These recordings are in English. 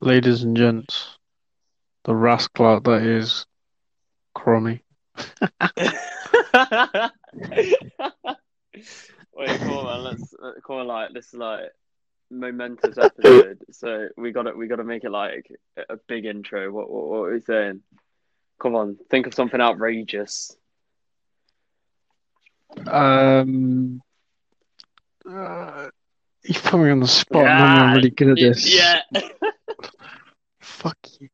Ladies and gents, the rascal that is Crummy. Wait, come on, man. Let's uh, come on, like this is like momentous episode. so we got to we got to make it like a big intro. What what, what are we saying? Come on, think of something outrageous. Um, uh, you put me on the spot. and I'm really good at this. Yeah. Fuck you.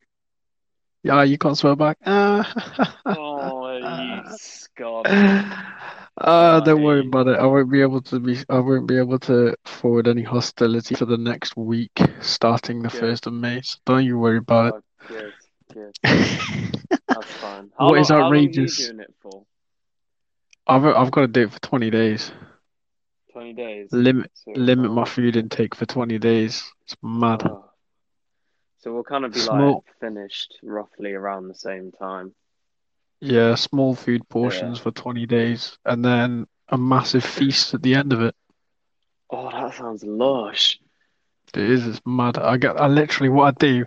Yeah, you can't swear back. Uh, oh, you scum. Uh, don't worry about it. I won't be able to be. I won't be able to forward any hostility for the next week, starting the Good. first of May. So don't you worry about Oh, good, good. it. That's fine. What is long, How long are you outrageous? doing it for? I've I've got to do it for twenty days. Twenty days. Limit So, limit my food intake for twenty days. It's mad. oh. So we'll kind of be like finished roughly around the same time. Yeah, small food portions for twenty days, and then a massive feast at the end of it. Oh, that sounds lush. It is. It's mad. I get. I literally what I do,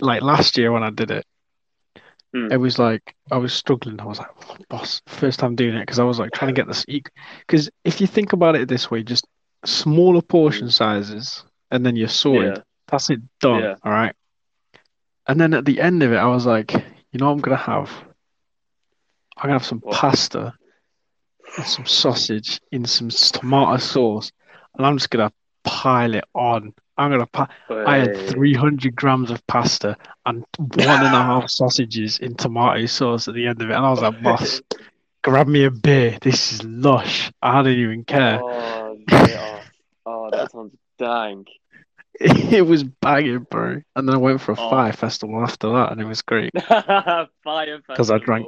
like last year when I did it. Hmm. It was like I was struggling. I was like, "Oh, boss, first time doing it because I was like trying to get this. Because if you think about it this way, just smaller portion Mm. sizes, and then you're sorted. Yeah. That's it done. Yeah. All right. And then at the end of it, I was like, you know what I'm gonna have? I'm gonna have some What? pasta and some sausage in some tomato sauce, and I'm just gonna pile it on. I'm gonna pi- I had 300 grams of pasta and one and a half sausages in tomato sauce at the end of it, and I was like, boss, grab me a beer. This is lush. I didn't even care. Oh, yeah. Oh, oh, that sounds dank. It was banging, bro. And then I went for a Oh. fire festival after that, and it was great Fire 'Cause I drank-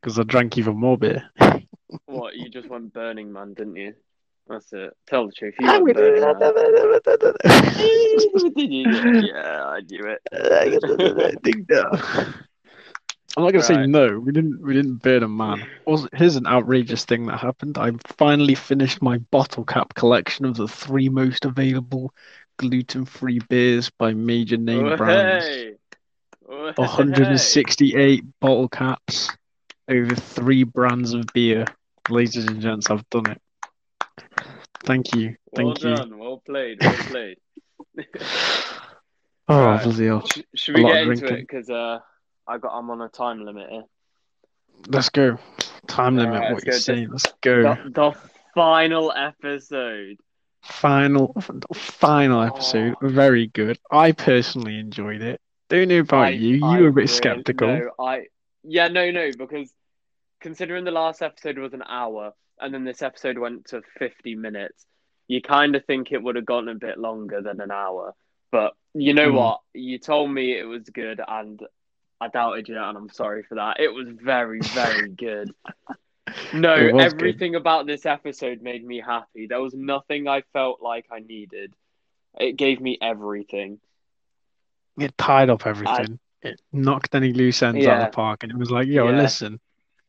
because I drank even more beer. What, you just went Burning Man, didn't you? That's it. Tell the truth. You Man. Did you? Yeah, I knew it. I'm not gonna say no. We didn't. We didn't burn a man. Also, here's an outrageous thing that happened. I finally finished my bottle cap collection of the three most available gluten-free beers by major name brands. Hey. Hey. 168 bottle caps over three brands of beer. Ladies and gents, I've done it. Thank you. Well Thank you. done. Well played. Well played. Oh, Right. bloody hell. Sh- should we get of into it? Because uh, I got I'm on a time limit here. Let's go. Time limit, Alright, what you're saying. Let's go. The, the final episode. Final, final episode. Very good. I personally enjoyed it. Don't know about I- you. You I were a bit really- skeptical. No, I yeah, no, no, because considering the last episode was an hour and then this episode went to 50 minutes, you kind of think it would have gone a bit longer than an hour. But you know Mm. what? You told me it was good and I doubted you, and I'm sorry for that. It was very, very good. No, was good. everything about this episode made me happy. There was nothing I felt like I needed. It gave me everything. It tied up everything. It knocked any loose ends out of the park, and it was like, yo, Yeah. listen,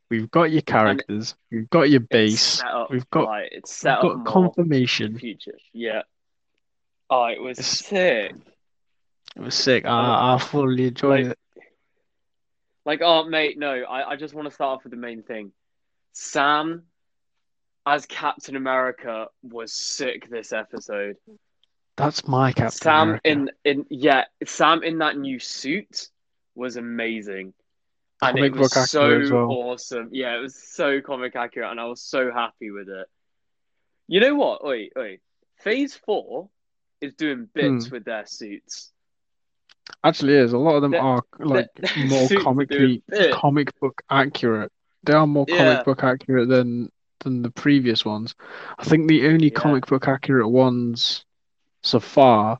we've got your characters, we've got your It's base, set up, we've got like, it's we've up got confirmation. future. Yeah. Oh, it was It's- sick. It was sick. I, I fully enjoyed Like- it. Like, oh, mate, no, I, I just want to start off with the main thing. Sam, as Captain America, was sick this episode. That's my Captain Sam America. in in yeah, Sam in that new suit was amazing. And Comic it was so well. awesome. Yeah, it was so comic accurate, and I was so happy with it. You know what? Wait, wait. Phase four is doing bits Hmm. with their suits. Actually, is a lot of them are like more comically comic book accurate. They are more Yeah. comic book accurate than than the previous ones. I think the only Yeah. comic book accurate ones so far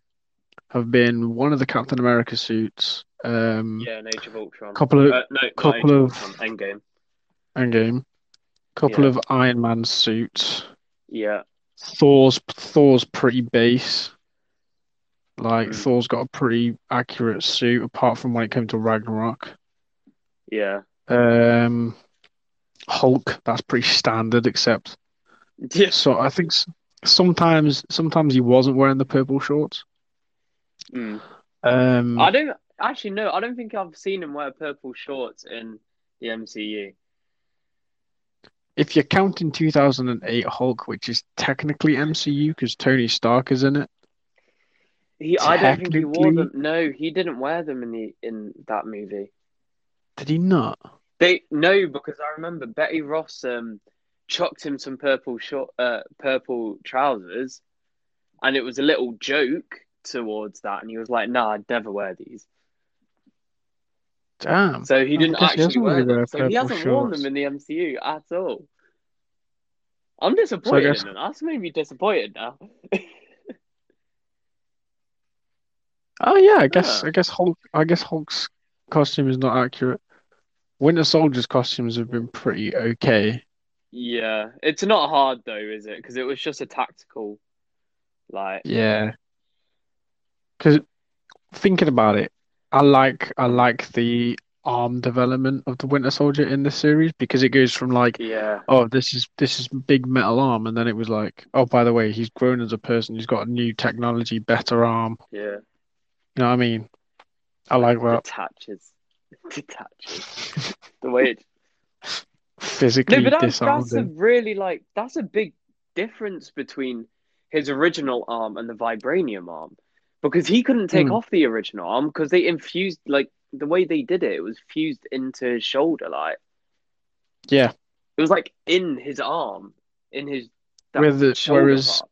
have been one of the Captain America suits, um, Yeah, in Age of Ultron. couple of Uh, no, couple Age of, of- Endgame. Endgame, couple Yeah. of Iron Man suits. Yeah, Thor's Thor's pretty base. Like Mm. Thor's got a pretty accurate suit, apart from when it came to Ragnarok. yeah, Um, Hulk, that's pretty standard, except yeah. so I think sometimes sometimes he wasn't wearing the purple shorts. Mm. Um, I don't actually no. I don't think I've seen him wear purple shorts in the MCU. if you're counting 2008 Hulk, which is technically MCU because Tony Stark is in it. He, I don't think he wore them. No, he didn't wear them in the in that movie. Did he not? They no, because I remember Betty Ross um chucked him some purple short uh purple trousers, and it was a little joke towards that, and he was like, "Nah, I'd never wear these." Damn. So he didn't guess he actually wear really them. wear So he hasn't worn them in the MCU at all. I'm disappointed guess- in him. That's made me disappointed now. Oh yeah, I guess. I guess Hulk I guess Hulk's costume is not accurate. Winter Soldier's costumes have been pretty okay. yeah, it's not hard though, is it? Because it was just a tactical, like, Yeah. Because thinking about it, I like I like the arm development of the Winter Soldier in this series because it goes from like, yeah, oh, this is this is big metal arm, and then it was like, oh, by the way, he's grown as a person, he's got a new technology, better arm. yeah. You know what I mean? I like that. Detaches, detaches. The way it Physically No, but that's, that's a really like that's a big difference between his original arm and the vibranium arm because he couldn't take Hmm. off the original arm because they infused like the way they did it, it was fused into his shoulder, like Yeah. it was like in his arm, in his that Where shoulder whereas- part.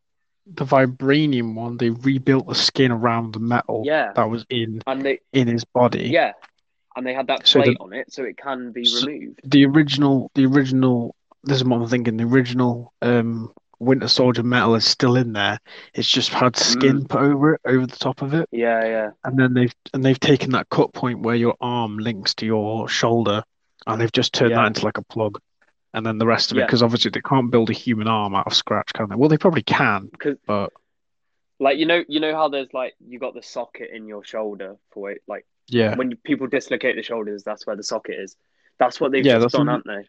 The vibranium one, they rebuilt the skin around the metal Yeah. that was in and they in his body. yeah, and they had that So the- plate on it so it can be So- removed. the original the original this is what I'm thinking the original um Winter Soldier metal is still in there it's just had skin put over it over the top of it Yeah, yeah, and then they've and they've taken that cut point where your arm links to your shoulder and they've just turned Yeah. that into like a plug and then the rest of it because obviously they can't build a human arm out of scratch can they well they probably can because but like you know you know how there's like you got the socket in your shoulder for it like yeah when people dislocate the shoulders, that's where the socket is. That's what they've Yeah, just done, haven't they?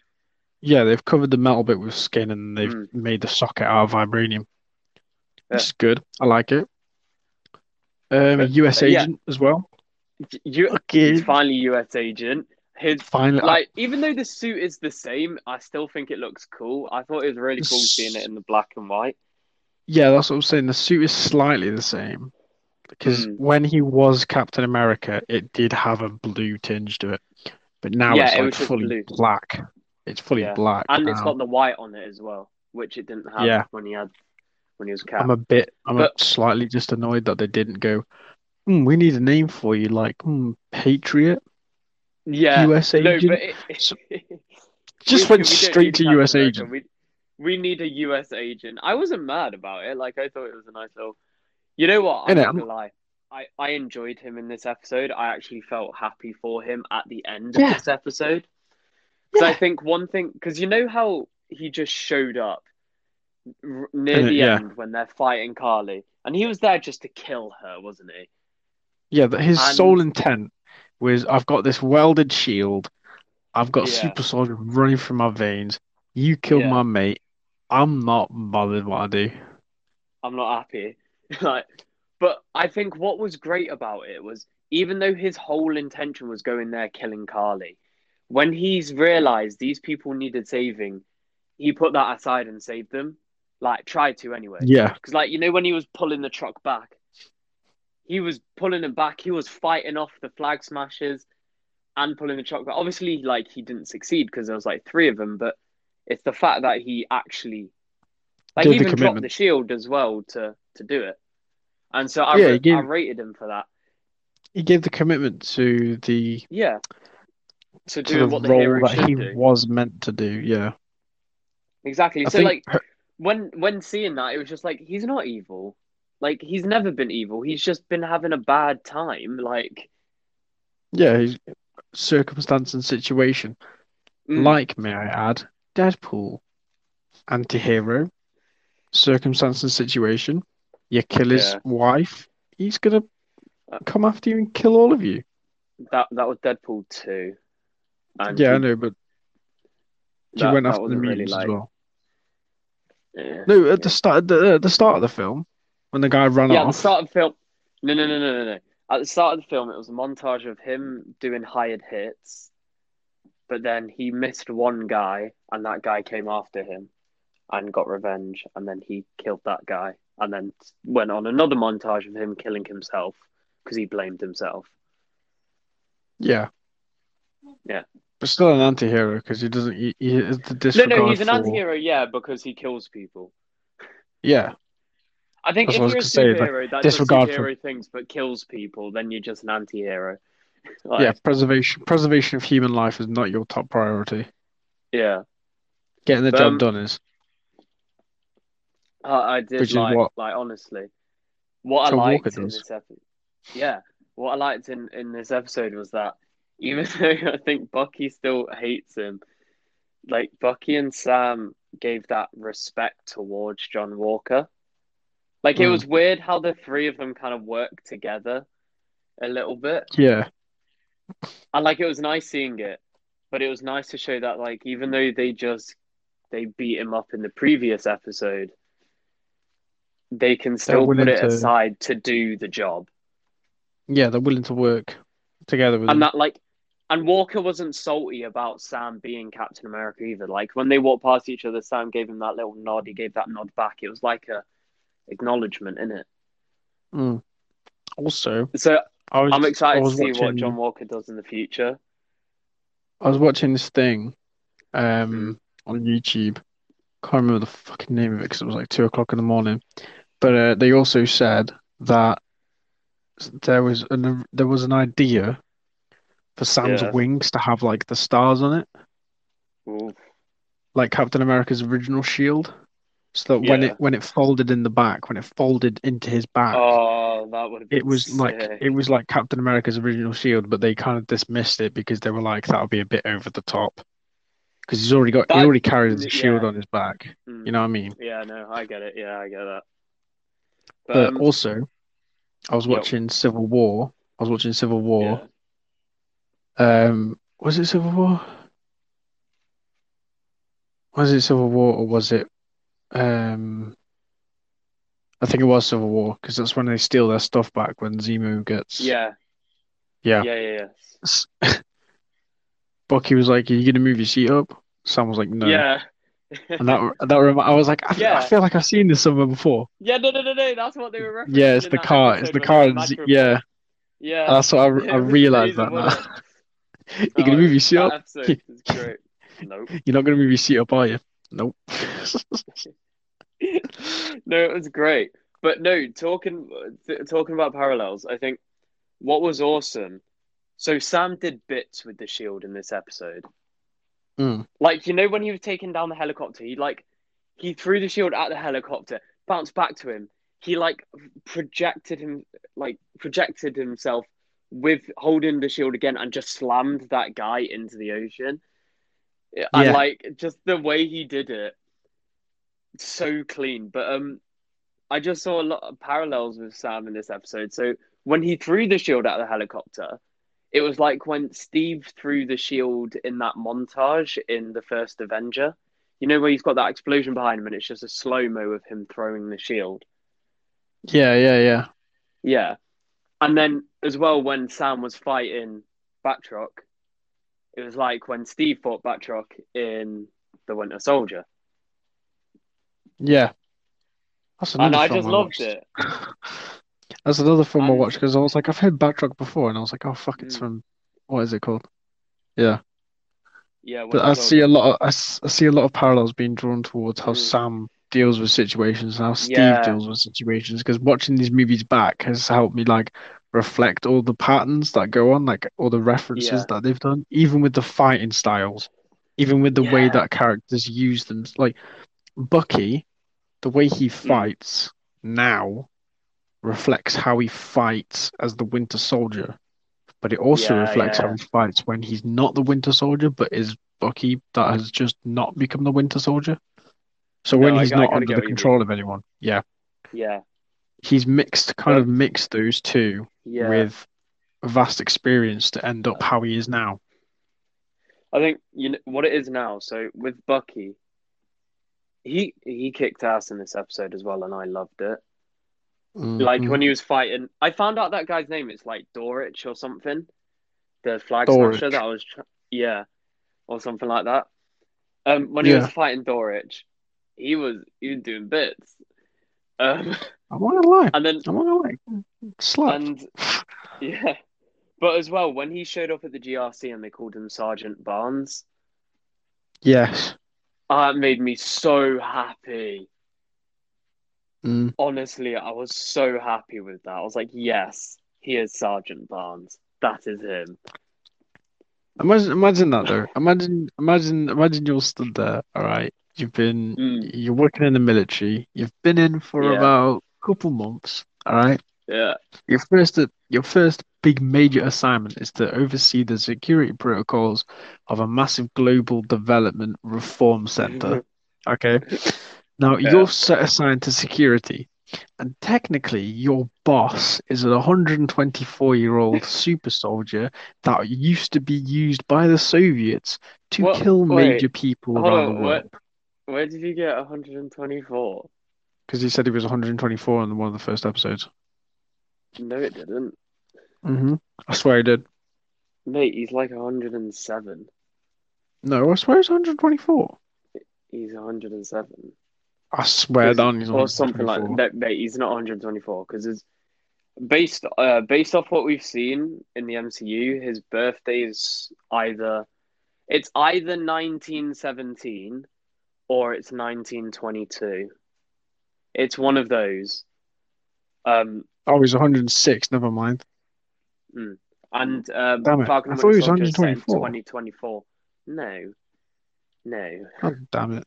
yeah they've covered the metal bit with skin and they've Mm. made the socket out of vibranium Yeah. which good I like it um a But- US but yeah. agent as well? You, Okay. he's finally U.S. agent. His Finally, like, even though the suit is the same, I still think it looks cool. I thought it was really cool seeing it in the black and white. yeah, that's what I'm saying. The suit is slightly the same because Mm. when he was Captain America, it did have a blue tinge to it, but now Yeah, it's it like just fully blue. black. It's fully Yeah. black And it's got the white on it as well, which it didn't have Yeah. when he had when he was Cap. I'm a bit, I'm But- a slightly just annoyed that they didn't go. Hmm, we need a name for you, like hmm, Patriot. Yeah, US no, agent. but it, So- Just we went don't straight to US agent. We, we need a US agent. I wasn't mad about it. Like I thought it was a nice little. You know what? I'm not gonna lie. I, I enjoyed him in this episode. I actually felt happy for him at the end of this episode. Because I think one thing, because you know how he just showed up r- near the yeah. end when they're fighting Karli, and he was there just to kill her, wasn't he? Yeah, but his And- sole intent was I've got this welded shield, I've got Yeah. super soldier running through my veins. You killed Yeah. my mate. I'm not bothered what I do. I'm not happy. like, but I think what was great about it was even though his whole intention was going there killing Karli, when he's realized these people needed saving, he put that aside and saved them. Like, tried to anyway. Yeah, Because, like, you know, when he was pulling the truck back, he was pulling it back. He was fighting off the flag smashers and pulling the back. Obviously, like, he didn't succeed because there was like three of them, but it's the fact that he actually, like, Did he the even dropped the shield as well to to do it. And so I, Yeah, ra- gave- I rated him for that. he gave the commitment to the Yeah. To to do the what the role hero that he do. was meant to do. Yeah, Exactly. I so, like, her- when when seeing that, it was just like he's not evil. Like he's never been evil. He's just been having a bad time. Like, yeah, his circumstance and situation. mm, Like, may I add, Deadpool, anti-hero, circumstance and situation. You kill his Yeah. wife, he's gonna Uh, come after you and kill all of you. that that was Deadpool two. And Yeah, I know, but he went after the wasn't really mutants as well. yeah. No, at the start, the, at the start of the film, when the guy ran off. Yeah, at the start of the film. No, no, no, no, no, no. at the start of the film, it was a montage of him doing hired hits, but then he missed one guy, and that guy came after him and got revenge, and then he killed that guy, and then went on another montage of him killing himself because he blamed himself. Yeah. Yeah. But still an anti-hero because he doesn't. He, he is the No, disregard no, he's an for- anti-hero, yeah, because he kills people. Yeah, I think That's if you're a gonna say, superhero that does disregard for- things but kills people, then you're just an anti-hero. Like, yeah. Preservation, preservation of human life is not your top priority. yeah. Getting the But, job um, done is. I, I did Which like, what like honestly, what John I Walker liked in does. this episode. Yeah, what I liked in in this episode was that even though I think Bucky still hates him, like Bucky and Sam gave that respect towards John Walker. Like it Mm. was weird how the three of them kind of worked together a little bit. Yeah, And like it was nice seeing it, but it was nice to show that like even though they just they beat him up in the previous episode, they can still put it to- aside to do the job. yeah. They're willing to work together with him. And that like and Walker wasn't salty about Sam being Captain America either. Like when they walked past each other, Sam gave him that little nod, he gave that nod back. It was like a acknowledgement in it. Mm. Also, So I was I'm excited to see what John Walker does in the future. I was watching this thing, um, Mm. on YouTube. Can't remember the fucking name of it because it was like two o'clock in the morning. But uh, they also said that there was an there was an idea for Sam's Yeah. wings to have like the stars on it, Ooh. like Captain America's original shield, so that when it when it folded in the back, when it folded into his back, Oh, that would it was like it was like Captain America's original shield, but they kind of dismissed it because they were like that would be a bit over the top. Because he's already got he already carries the shield yeah. on his back. Mm. You know what I mean? Yeah, no, I get it. Yeah, I get that. But, But um, also, I was Yep. watching Civil War. I was watching Civil War. yeah. Um, was it Civil War? Was it Civil War or was it? Um, I think it was Civil War because that's when they steal their stuff back when Zemo gets. yeah, Yeah. yeah, yeah, S- Bucky was like, "Are you gonna move your seat up?" Sam was like, "No." yeah. And that that rem- I was like, I, Yeah. I feel like I've seen this somewhere before. yeah, no, no, no, no. That's what they were referencing. Yeah, it's the car. It's the car. And Z- yeah, Yeah, that's what I, I realized that now. You're gonna Oh, move your seat up. episode is great. Nope. You're not gonna move your seat up, are you? Nope. no, it was great. But no, talking th- talking about parallels, I think what was awesome. So Sam did bits with the shield in this episode. Mm. Like you know when he was taking down the helicopter, he like he threw the shield at the helicopter, bounced back to him. He like projected him like projected himself with holding the shield again and just slammed that guy into the ocean. And like just the way he did it, so clean. But um, I just saw a lot of parallels with Sam in this episode. So when he threw the shield at the helicopter, it was like when Steve threw the shield in that montage in the first Avenger. You know where he's got that explosion behind him and it's just a slow mo of him throwing the shield. Yeah, yeah, yeah. Yeah. And then as well when Sam was fighting Batroc, it was like when Steve fought Batroc in The Winter Soldier. Yeah. That's And another I film just loved watched. it. That's another film I watched because I was like, I've heard Batroc before, and I was like, oh fuck, it's Mm. from what is it called? Yeah. Yeah, But I see a lot of I, I see a lot of parallels being drawn towards how Mm. Sam deals with situations and how Steve Yeah. deals with situations. Because watching these movies back has helped me like reflect all the patterns that go on, like all the references Yeah. that they've done, even with the fighting styles, even with the way that characters use them. Like Bucky, the way he Mm. fights now reflects how he fights as the Winter Soldier. But it also Yeah, reflects yeah. how he fights when he's not the Winter Soldier, but is Bucky that has just not become the Winter Soldier. So No, when he's I not under the what you mean. control of anyone, yeah, Yeah, he's mixed, kind of mixed those two yeah. with vast experience to end up how he is now. I think you know what it is now. So with Bucky, he he kicked ass in this episode as well, and I loved it. Like Mhm. when he was fighting, I found out that guy's name. It's like Dorich or something. The flag Dorich. smasher that I was, tr- yeah, or something like that. Um, when he was fighting Dorich, he was he was doing bits. Um, I'm not gonna lie. and then I'm not gonna lie. Slap. and yeah, but as well when he showed up at the GRC and they called him Sergeant Barnes, Yes. that made me so happy. Mm. Honestly, I was so happy with that. I was like, yes, he is Sergeant Barnes. That is him. Imagine, imagine that though. Imagine, imagine, imagine you're stood there. All right. You've been, Mm. you're working in the military. You've been in for Yeah. about a couple months. All right. Yeah. Your first, your first big major assignment is to oversee the security protocols of a massive global development reform center. Okay. Now Yeah. you're set assigned to security, and technically your boss is a 124 year old super soldier that used to be used by the Soviets to Well, kill wait, major people around on, the what- world. Where did you get 124? Because he said he was 124 in one of the first episodes. No, it didn't. hmm I swear he did. Mate, he's like 107. No, I swear it's 124. He's 107. I swear down he's or something like that. Mate, he's not 124 because it's based uh based off what we've seen in the MCU. His birthday is either it's either 1917 or it's 1922. It's one of those. Um, Oh, he's 106. Never mind. and uh, Damn it. Falcon I thought he was Soldier is set in 124. 2024. No, no, God damn it.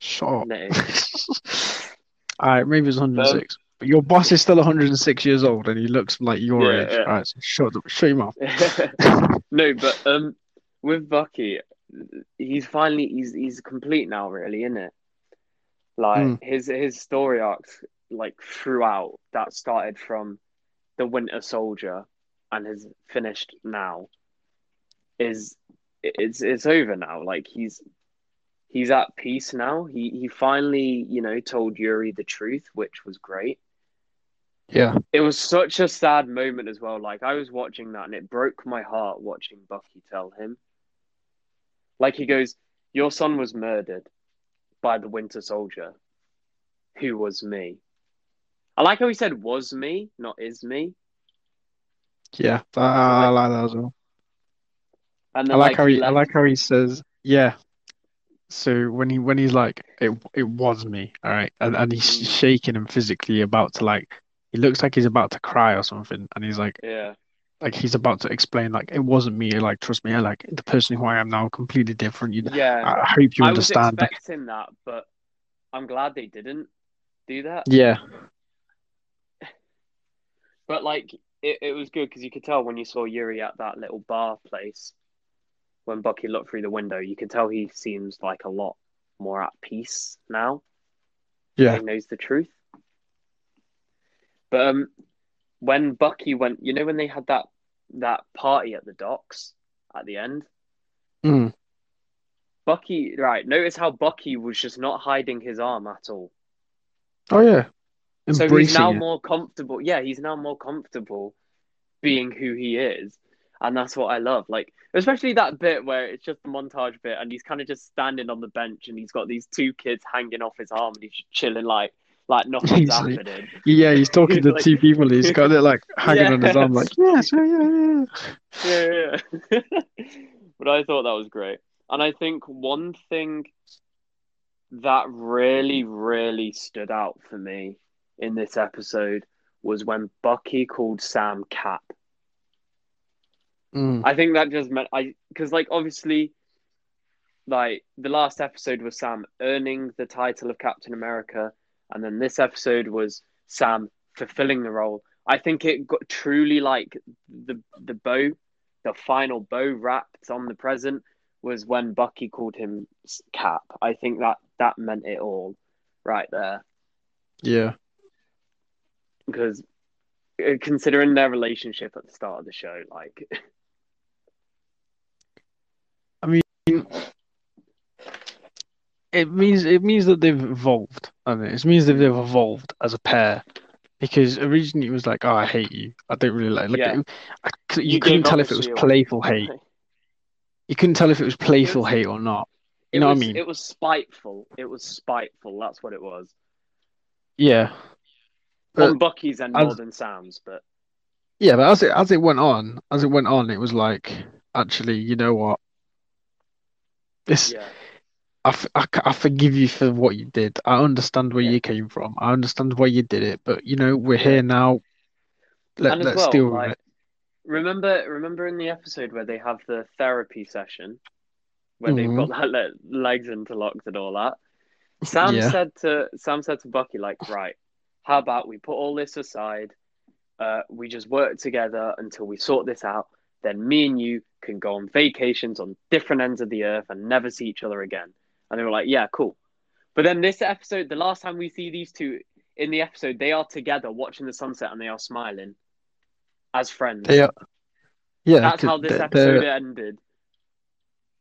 Shut up. no. All right, maybe it's 106. But your boss is still 106 years old and he looks like your Yeah, age. yeah. All right, so shut, up, shut your mouth. no, but um, with Bucky, he's finally he's he's complete now, really, isn't it? Like Mm. his his story arc, like throughout, that started from the Winter Soldier and has finished now. Is it's it's over now. Like he's he's at peace now. He he finally, you know, told Yori the truth, which was great Yeah. it was such a sad moment as well. Like I was watching that and it broke my heart watching Bucky tell him. Like he goes, Your son was murdered by the Winter Soldier, who was me. I like how he said was me, not is me. Yeah. I, like that as well. And I then like how he I like how he says, yeah. So when he when he's like, it it was me, all right, and and he's Mm. shaking and physically about to like, he looks like he's about to cry or something, and he's like, Yeah. Like he's about to explain, like it wasn't me, like trust me, I like the person who I am now, completely different. You, Yeah. I, hope you I was understand. Like, expecting that, but I'm glad they didn't do that. yeah, But like it, it was good because you could tell when you saw Yori at that little bar place when Bucky looked through the window, you could tell he seems like a lot more at peace now. yeah, He knows the truth. But um when Bucky went you know when they had that that party at the docks at the end, mm, Bucky right, notice how Bucky was just not hiding his arm at all. oh yeah, So he's embracing now it. more comfortable. Yeah, he's now more comfortable being who he is. And that's what I love. Like, especially that bit where it's just the montage bit and he's kind of just standing on the bench and he's got these two kids hanging off his arm and he's just chilling like like nothing's He's happening. Yeah, he's talking to like- two people. He's got it like hanging on his arm, like Yes. yes, yeah, yeah, yeah. Yeah, yeah. but I thought that was great. And I think one thing that really, really stood out for me in this episode was when Bucky called Sam Cap. Mm, I think that just meant I because like obviously like the last episode was Sam earning the title of Captain America, and then this episode was Sam fulfilling the role. I think it got truly like the the bow, the final bow wrapped on the present was when Bucky called him Cap. I think that that meant it all right there yeah. because uh, considering their relationship at the start of the show, like It means it means that they've evolved. I mean, it means that they've evolved as a pair because originally it was like, "Oh, I hate you. I don't really like." like Yeah. it- I you, You couldn't tell if it was playful hate. You couldn't tell if it was playful was- hate or not. You know was, what I mean? It was spiteful. It was spiteful. That's what it was. Yeah. But On Bucky's end as- more than Sam's, but yeah, but as it as it went on, as it went on, it was like, actually, you know what? This yeah, I, f- I, c- I forgive you for what you did. I understand where Yeah. you came from. I understand why you did it, but you know, we're here now. Let, and let's well, deal with like it. remember, remember in the episode where they have the therapy session, where they've got Mm-hmm. that le- legs interlocked and all that. Sam Yeah. said to Sam said to Bucky, like, right, how about we put all this aside? Uh, we just work together until we sort this out. Then me and you can go on vacations on different ends of the earth and never see each other again. And they were like, yeah, cool. But then this episode, the last time we see these two in the episode, they are together watching the sunset and they are smiling as friends. They are, yeah, that's how this episode ended.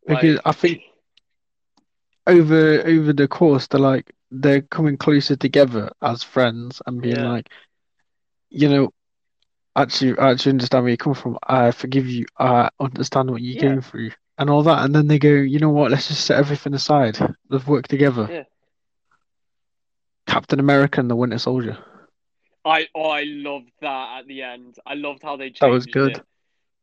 because Like- I think over over the course, they're like they're coming closer together as friends and being Yeah. like, you know, actually, I actually understand where you come from. I forgive you. I understand what you Yeah. came through and all that. And then they go, you know what? Let's just set everything aside. Let's work together. Yeah. Captain America and the Winter Soldier. I oh, I loved that at the end. I loved how they changed That was good. it.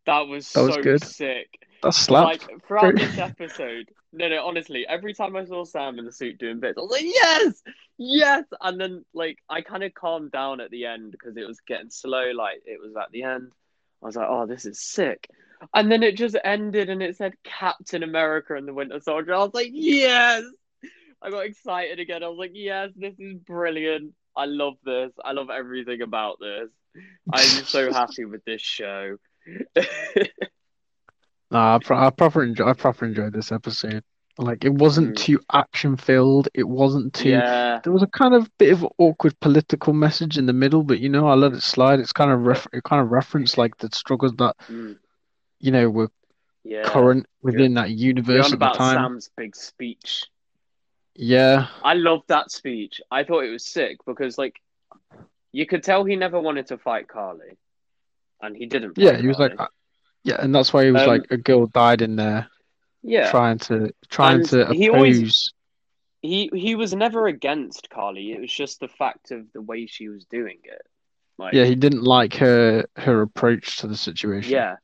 That was That was so good. sick. That slapped. Like throughout this episode, no, no, honestly, every time I saw Sam in the suit doing bits, I was like, yes, yes. And then like I kind of calmed down at the end because it was getting slow. Like it was at the end. I was like, oh, this is sick. And then it just ended, and it said Captain America and the Winter Soldier. I was like, yes. I got excited again. I was like, yes, this is brilliant. I love this. I love everything about this. I'm so happy with this show. Nah, I, pro- I proper enjoy. I proper enjoyed this episode. Like it wasn't Mm. too action filled. It wasn't too. yeah. There was a kind of bit of awkward political message in the middle, but you know, I let it slide. It's kind of ref- it kind of referenced like the struggles that Mm, you know were yeah. current within that universe at the time. Sam's big speech. Yeah, I loved that speech. I thought it was sick because, like, you could tell he never wanted to fight Karli, and he didn't. Yeah. He was like, uh, yeah, and that's why he was Um, like, a girl died in there yeah, trying to trying And to he always- oppose. he he was never against Karli. It was just the fact of the way she was doing it. Like, Yeah, he didn't like her her approach to the situation. Yeah.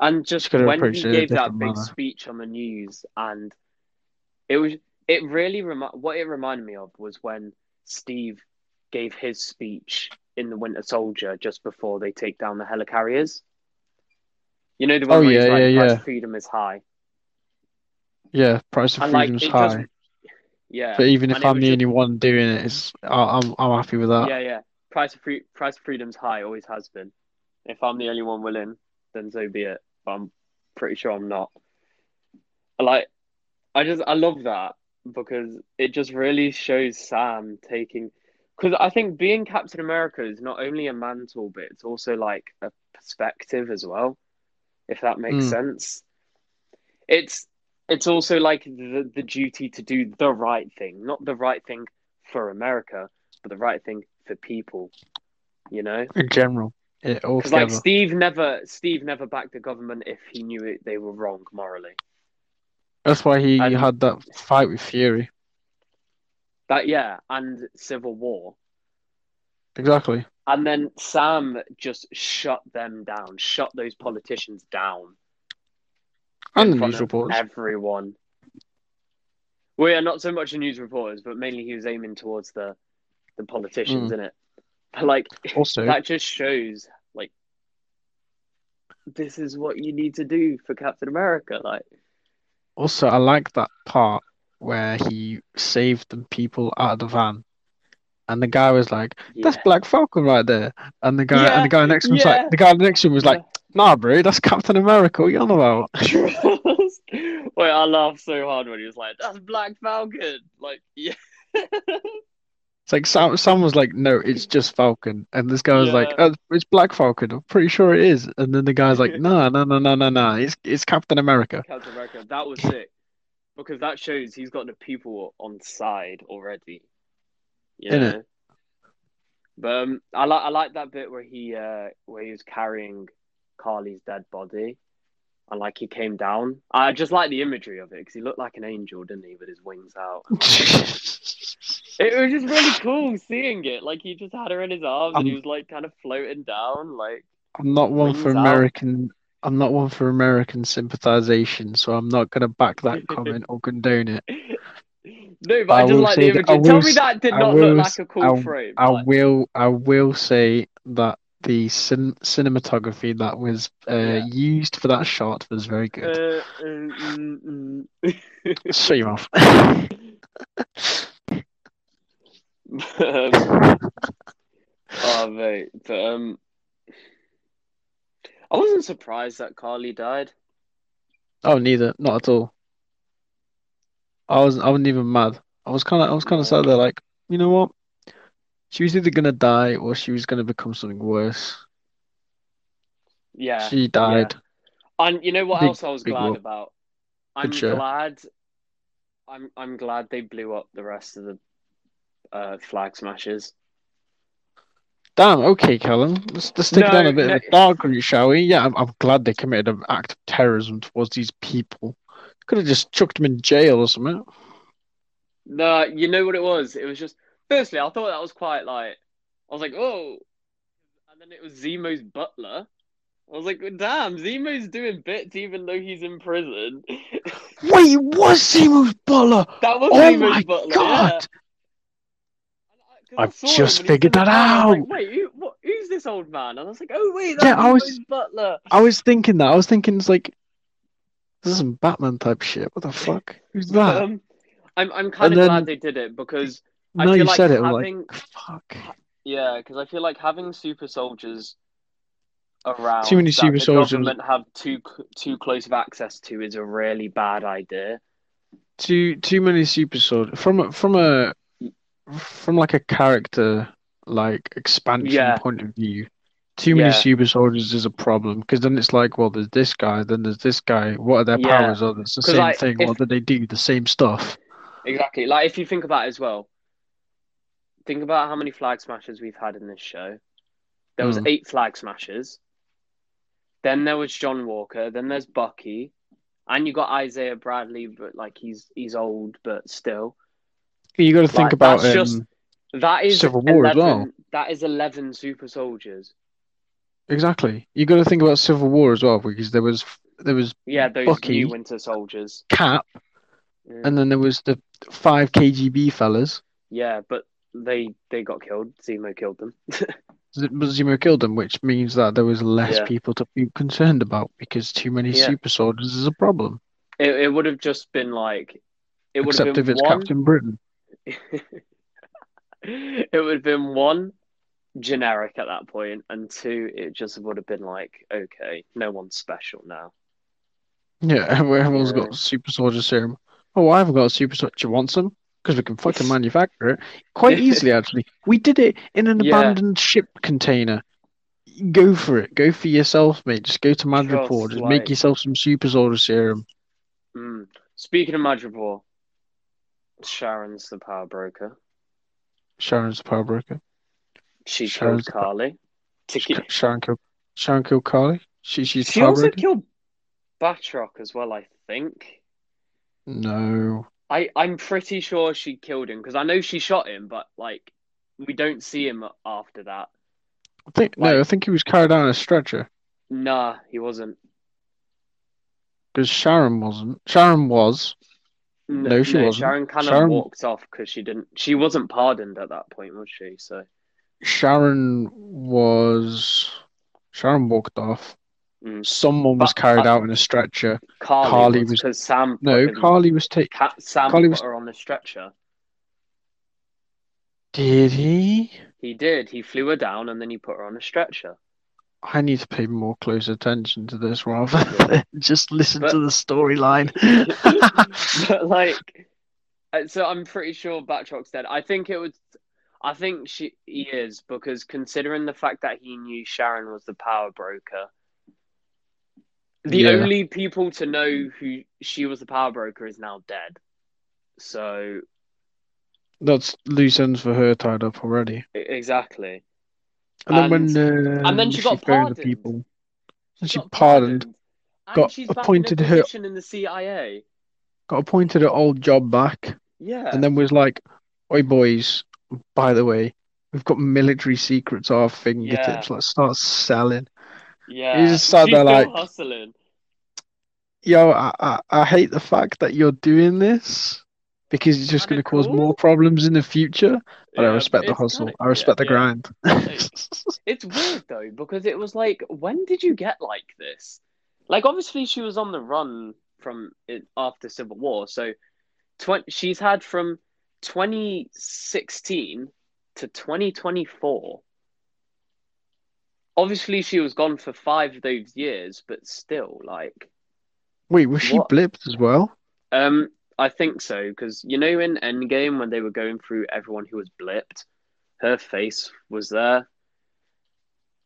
And just when he it in a gave that big manner. speech on the news, and it was, it really, remi- what it reminded me of was when Steve gave his speech in The Winter Soldier just before they take down the helicarriers. You know, the one Oh, where yeah, like, yeah, yeah. freedom is high. Yeah, price of And, like, freedom's it high. Yeah. But even if I'm the just- only one doing it, it's I- I'm I'm happy with that. Yeah, yeah. Price of free, price of freedom's high, always has been. If I'm the only one willing, then so be it. But I'm pretty sure I'm not. Like, I just I love that because it just really shows Sam taking. Because I think being Captain America is not only a mantle, but it's also like a perspective as well. If that makes Mm. sense, it's it's also like the the duty to do the right thing, not the right thing for America, but the right thing for people. You know, In general, it all because like. Steve never Steve never backed the government if he knew it, they were wrong morally. That's why he and- had that fight with Fury. That yeah, and Civil War, Exactly. and then Sam just shut them down, shut those politicians down And the news reporters. everyone. Well, yeah, not so much the news reporters, but mainly he was aiming towards the the politicians, Mm. in it. But like Also, that just shows like this is what you need to do for Captain America. Like also, I like that part where he saved the people out of the van, and the guy was like, "That's yeah. Black Falcon right there," and the guy Yeah, and the guy next to him was yeah. like, the guy next to him was like, "Nah, bro, that's Captain America. What you on about?" Wait, I laughed so hard when he was like, "That's Black Falcon." Like, yeah, It's like Sam, Sam was like, "No, it's just Falcon," and this guy was like, oh, "It's Black Falcon. I'm pretty sure it is." And then the guy's like, "No, no, no, no, no, no. It's it's Captain America." Captain America. That was sick because that shows he's got the people on side already. You Innit? know? But um, I like I like that bit where he uh where he was carrying Karli's dead body, and like he came down. I just like the imagery of it because he looked like an angel, didn't he, with his wings out? It was just really cool seeing it. Like he just had her in his arms and he was like kind of floating down. Like I'm not one for Wings out. American. I'm not one for American sympathization, so I'm not gonna back that comment or condone it. no, but I I, just like the that- I imagery. Tell me that did I not will look like a cool I- frame. I like- will. I will say that the cin- cinematography that was uh, Yeah. used for that shot was very good. Uh, mm, mm. Shut your mouth. um, oh mate, but um, I wasn't surprised that Karli died. oh, neither. Not at all. I wasn't. I wasn't even mad. I was kind of. I was kind of No. sat there like, you know what? She was either gonna die or she was gonna become something worse. Yeah, She died. and you know what Big- else I was glad about? I'm glad. I'm I'm glad they blew up the rest of the uh, flag smashes. Damn. Okay, Callum. Let's, let's take it down a bit no. of dark route, shall we? Yeah, I'm, I'm glad they committed an act of terrorism towards these people. Could have just chucked them in jail or something. No, you know what it was? It was just firstly, I thought that was quite like I was like, oh, and then it was Zemo's butler. I was like, damn, Zemo's doing bits even though he's in prison. Wait, it was Zemo's butler. that was Oh Zemo's my butler. God. yeah. I- 'cause I I've just when he was in figured that I was like, out. wait, who, what, who's this old man? And I was like, oh wait, that's Yeah, I was- Zemo's butler. I was thinking that. I was thinking it's like this is some Batman type shit. What the fuck? Who's that? Um, I'm I'm kind And of then- glad they did it because no, feel you like said it. Having like, fuck. Yeah, because I feel like having super soldiers around Too many super the soldiers. government have too too close of access to is a really bad idea. Too too many super soldiers from from a from like a character like expansion Yeah. point of view. Too many Yeah. super soldiers is a problem because then it's like, well, there's this guy, then there's this guy. What are their Yeah. powers? Oh, it's the same like, thing. if- What do they do? The same stuff. Exactly. Like if you think about it as well, think about how many flag smashers we've had in this show. There was Mm. eight flag smashers. Then there was John Walker. Then there's Bucky, and you got Isaiah Bradley, but like he's he's old, but still. You got to think Like, about that's just- um, That is Civil War as 11, well. That is eleven super soldiers. exactly. You got to think about Civil War as well because there was there was Yeah, those Bucky. new Winter Soldiers. Cap Yeah. and then there was the five KGB fellas. Yeah, but they they got killed. Zemo killed them. Zemo killed them, which means that there was less Yeah. people to be concerned about because too many Yeah. super soldiers is a problem. It it would have just been like it would Except have if been it's one. Captain Britain. it would have been one generic at that point, and two, it just would have been like, okay, no one's special now. Yeah, everyone's Yeah. got super soldier serum. Oh, I haven't got a super soldier. Do you want some? Because we can fucking manufacture it quite easily. Actually, we did it in an Yeah. abandoned ship container. Go for it. Go for yourself, mate. Just go to Madripoor. Trust, Just like- make yourself some super soldier serum. Mm. Speaking of Madripoor, Sharon's the power broker. Sharon's the power broker. She Sharon's killed the- Karli. Ki- Sharon killed. Sharon killed Karli. She she's the she also broker. killed Batroc as well, I think. No. I, I'm pretty sure she killed him because I know she shot him, but like we don't see him after that. I think no. I think he was carried on a stretcher Nah, he wasn't. because Sharon wasn't. Sharon was. N- No, she wasn't. Sharon kind of Sharon- walked off because she didn't. She wasn't pardoned at that point, was she? So Sharon was. Sharon walked off. Mm. Someone was But carried I- out in a stretcher. Karli, Karli was because Sam. No, Karli was taken. Ca- Sam Karli put was- her on the stretcher. Did he? He did. He flew her down and then he put her on a stretcher. I need to pay more close attention to this rather than just listen But- to the storyline. but like, uh, so I'm pretty sure Batroc's dead. I think it was. I think she he is because considering the fact that he knew Sharon was the power broker, the Yeah. only people to know who she was the power broker is now dead. So That's loose ends for her tied up already. Exactly. And then when uh, and then she got phoned the pardoned. people, and she got pardoned, And got she's back in appointed her- in the CIA. got appointed her old job back, Yeah. and then was like, "Oi, boys, by the way, we've got military secrets at our fingertips. Let's start selling." Yeah. just sat there still like- hustling. Yo, I, I, I hate the fact that you're doing this because it's just going to cause cool. more problems in the future. But I respect the hustle. kinda- I respect yeah, the yeah. grind. It's weird though because it was like, when did you get like this? Like, obviously, she was on the run from it after Civil War, so tw- she's had from 2016 to 2024. Obviously, she was gone for five of those years, but still, like, Wait, was she What? blipped as well? um, I think so because you know in Endgame when they were going through everyone who was blipped, her face was there.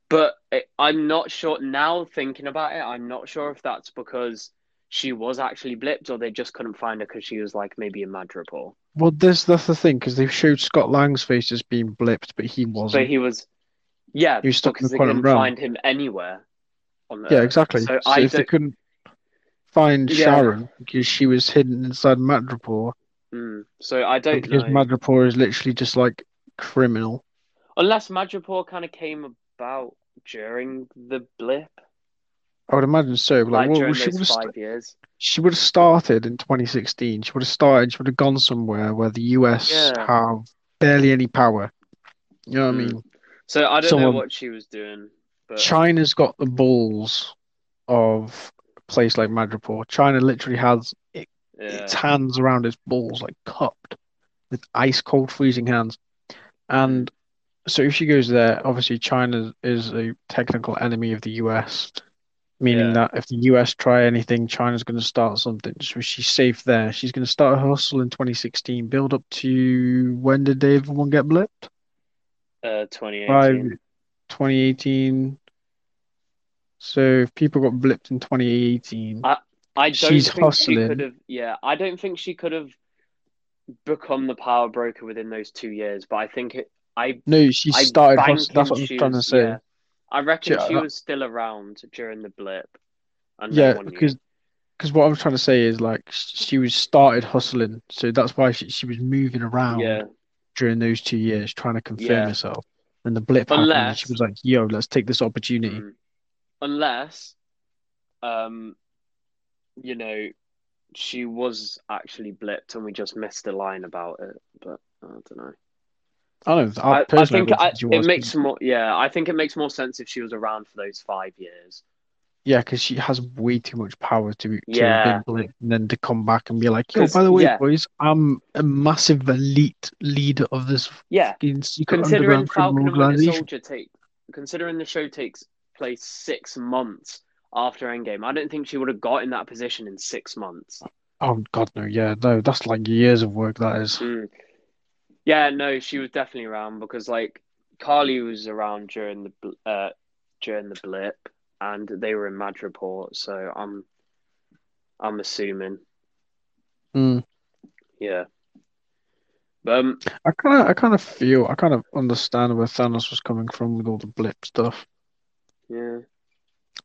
But it, I'm not sure now thinking about it. I'm not sure if that's because she was actually blipped or they just couldn't find her because she was like maybe in Madripoor. Well, this that's the thing because they showed Scott Lang's face as being blipped, but he wasn't. So he was, yeah, was stuck in because the they couldn't realm. find him anywhere on Yeah, exactly. So So I if don't. couldn't find Yeah. Sharon because she was hidden inside Madripoor, Mm, so I don't because know. Madripoor is literally just like criminal. Unless Madripoor kind of came about during the blip, I would imagine so. Like, like well, during she would those have five years. she would have started in 2016. She would have started. She would have gone somewhere where the US Yeah. have barely any power. You know what I Mm. mean? So I don't Someone- know what she was doing, but China's got the balls of a place like Madripoor. China literally has it, yeah, its hands around its balls, like cupped with ice cold, freezing hands. And so if she goes there, obviously China is a technical enemy of the US, meaning Yeah. that if the US try anything, China's going to start something. So she's safe there. She's going to start her hustle in 2016, build up to when did everyone get blipped? Uh, By 2018. 2018. So if people got blipped in 2018, I don't She's think she could have. Yeah, I don't think she could have become the power broker within those two years. But I think it. I no, she I started hustling. That's what I'm trying to say. yeah. I reckon She- she I- was still around during the blip. And Yeah, because because what I'm trying to say is like she was started hustling, so that's why she, she was moving around yeah, during those two years trying to confirm Yeah. herself. And the blip happened, and she was like, "Yo, let's take this opportunity." Mm. unless, um, you know, she was actually blipped and we just missed a line about it. But I don't know. I don't. I, I, think I, it makes more. Yeah, I think it makes more sense if she was around for those five years. Yeah, because she has way too much power to to Yeah. and then to come back and be like, "Yo, by the way, yeah. boys, I'm a massive elite leader of this Yeah, considering Falcon and Winter. Soldier take, considering the show takes place six months after Endgame, I don't think she would have got in that position in six months. Oh God, no, yeah, no, that's like years of work. That is. Mm. Yeah, no, she was definitely around because like Karli was around during the uh during the blip, and they were in Madripoor, so I'm I'm assuming, Mm. yeah. But um, I kind of, I kind of feel, I kind of understand where Thanos was coming from with all the blip stuff. yeah,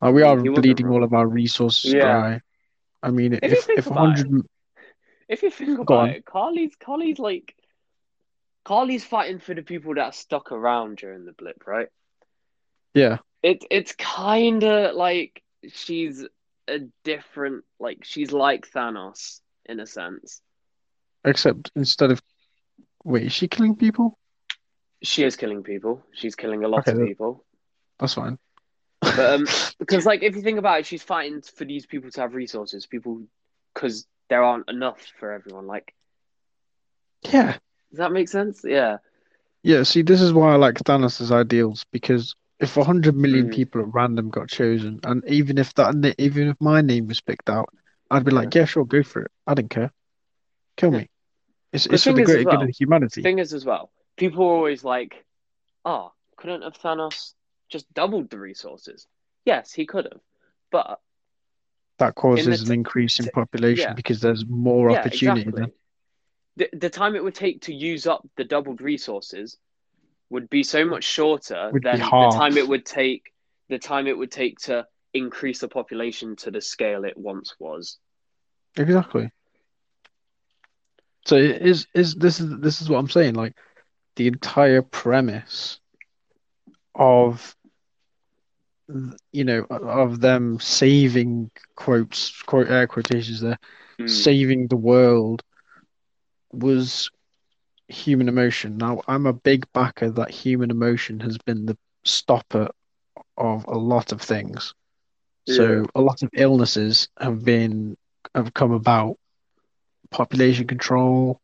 Like we are bleeding all of our resources Yeah. dry. I mean, If if if hundred, if you think about on. it, Karli's Karli's like Karli's fighting for the people that are stuck around during the blip, right? yeah, It it's kind of like she's a different, like she's like Thanos in a sense. except instead of, wait, is she killing people? She is killing people. She's killing a lot Okay, of people. That's fine. But um, because like if you think about it, she's fighting for these people to have resources. People, because there aren't enough for everyone. Like, Yeah, does that make sense? Yeah. yeah. See, this is why I like Thanos' ideals because if hundred million Mm. people at random got chosen, and even if that, even if my name was picked out, I'd be like, yeah, sure, go for it. I don't care. Kill Yeah. me. It's The it's for the greater good of humanity. Thing is, as well, people are always like, "Oh, couldn't have Thanos just doubled the resources?" Yes, he could have, but That causes an increase in t- population yeah. because there's more yeah, opportunity exactly. then. the, the time it would take to use up the doubled resources would be so much shorter Would than the time it would take the time it would take to increase the population to the scale it once was. Exactly. So it is is this is this is what I'm saying. Like the entire premise of you know of them saving quotes quote air quotations there Mm. saving the world was human emotion. Now I'm a big backer that human emotion has been the stopper of a lot of things. So a lot of illnesses have been have come about. Population control,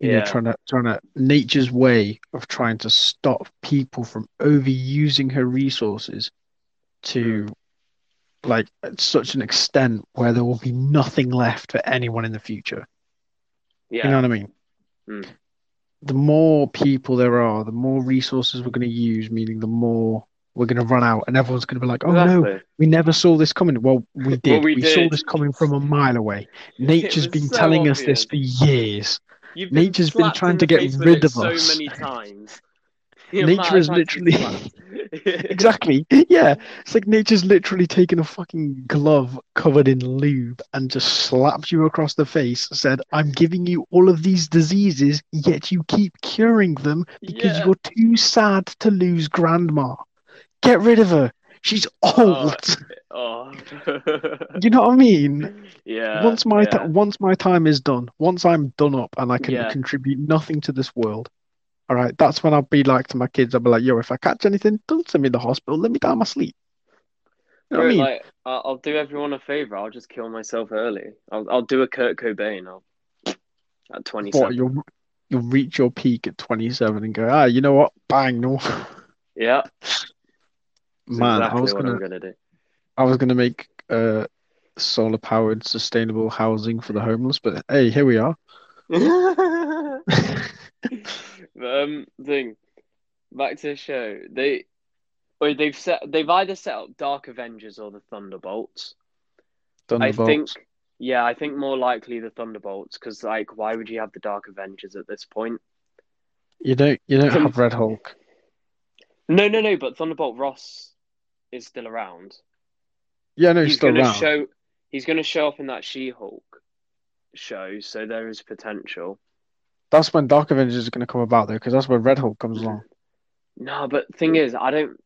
you know, trying to trying to nature's way of trying to stop people from overusing her resources to like at such an extent where there will be nothing left for anyone in the future. Yeah. You know what I mean? Mm. The more people there are, the more resources we're going to use, meaning the more we're going to run out, and everyone's going to be like, "Oh no, we never saw this coming." Well, we did. we we saw this coming from a mile away. Nature's been so telling us this for years. You've Nature's been trying to get rid of so us. many times. The Nature is of times we've been literally-. Exactly. Yeah. It's like nature's literally taken a fucking glove covered in lube and just slapped you across the face, said, I'm giving you all of these diseases, yet you keep curing them because Yeah. you're too sad to lose grandma. Get rid of her. She's old. Oh. oh. you know what I mean? yeah. Once my yeah. once my time is done, once I'm done up and I can Yeah. contribute nothing to this world, all right, that's when I'll be like to my kids, I'll be like, yo, if I catch anything, don't send me to the hospital. Let me die in my sleep. You know what I Bro, mean? like, I'll, do everyone a favor. I'll just kill myself early. I'll, I'll do a Kurt Cobain. I'll, at 27. What you'll you'll reach your peak at 27 and go, ah, you know what? Bang, no. Yeah. Man, exactly I was gonna gonna do. I was gonna make uh solar powered sustainable housing for the homeless, but hey, here we are. um, thing. Back to the show. They, wait, they've set. They've either set up Dark Avengers or the Thunderbolts. I think. Yeah, I think more likely the Thunderbolts because, like, why would you have the Dark Avengers at this point? You don't you don't have Red Hulk. No, no, no. But Thunderbolt Ross is still around. Yeah, no, he's he's still gonna around. show. He's gonna show up in that She-Hulk show, so there is potential. That's when Dark Avengers is gonna come about though, because that's where Red Hulk comes along. No, but thing is, I don't.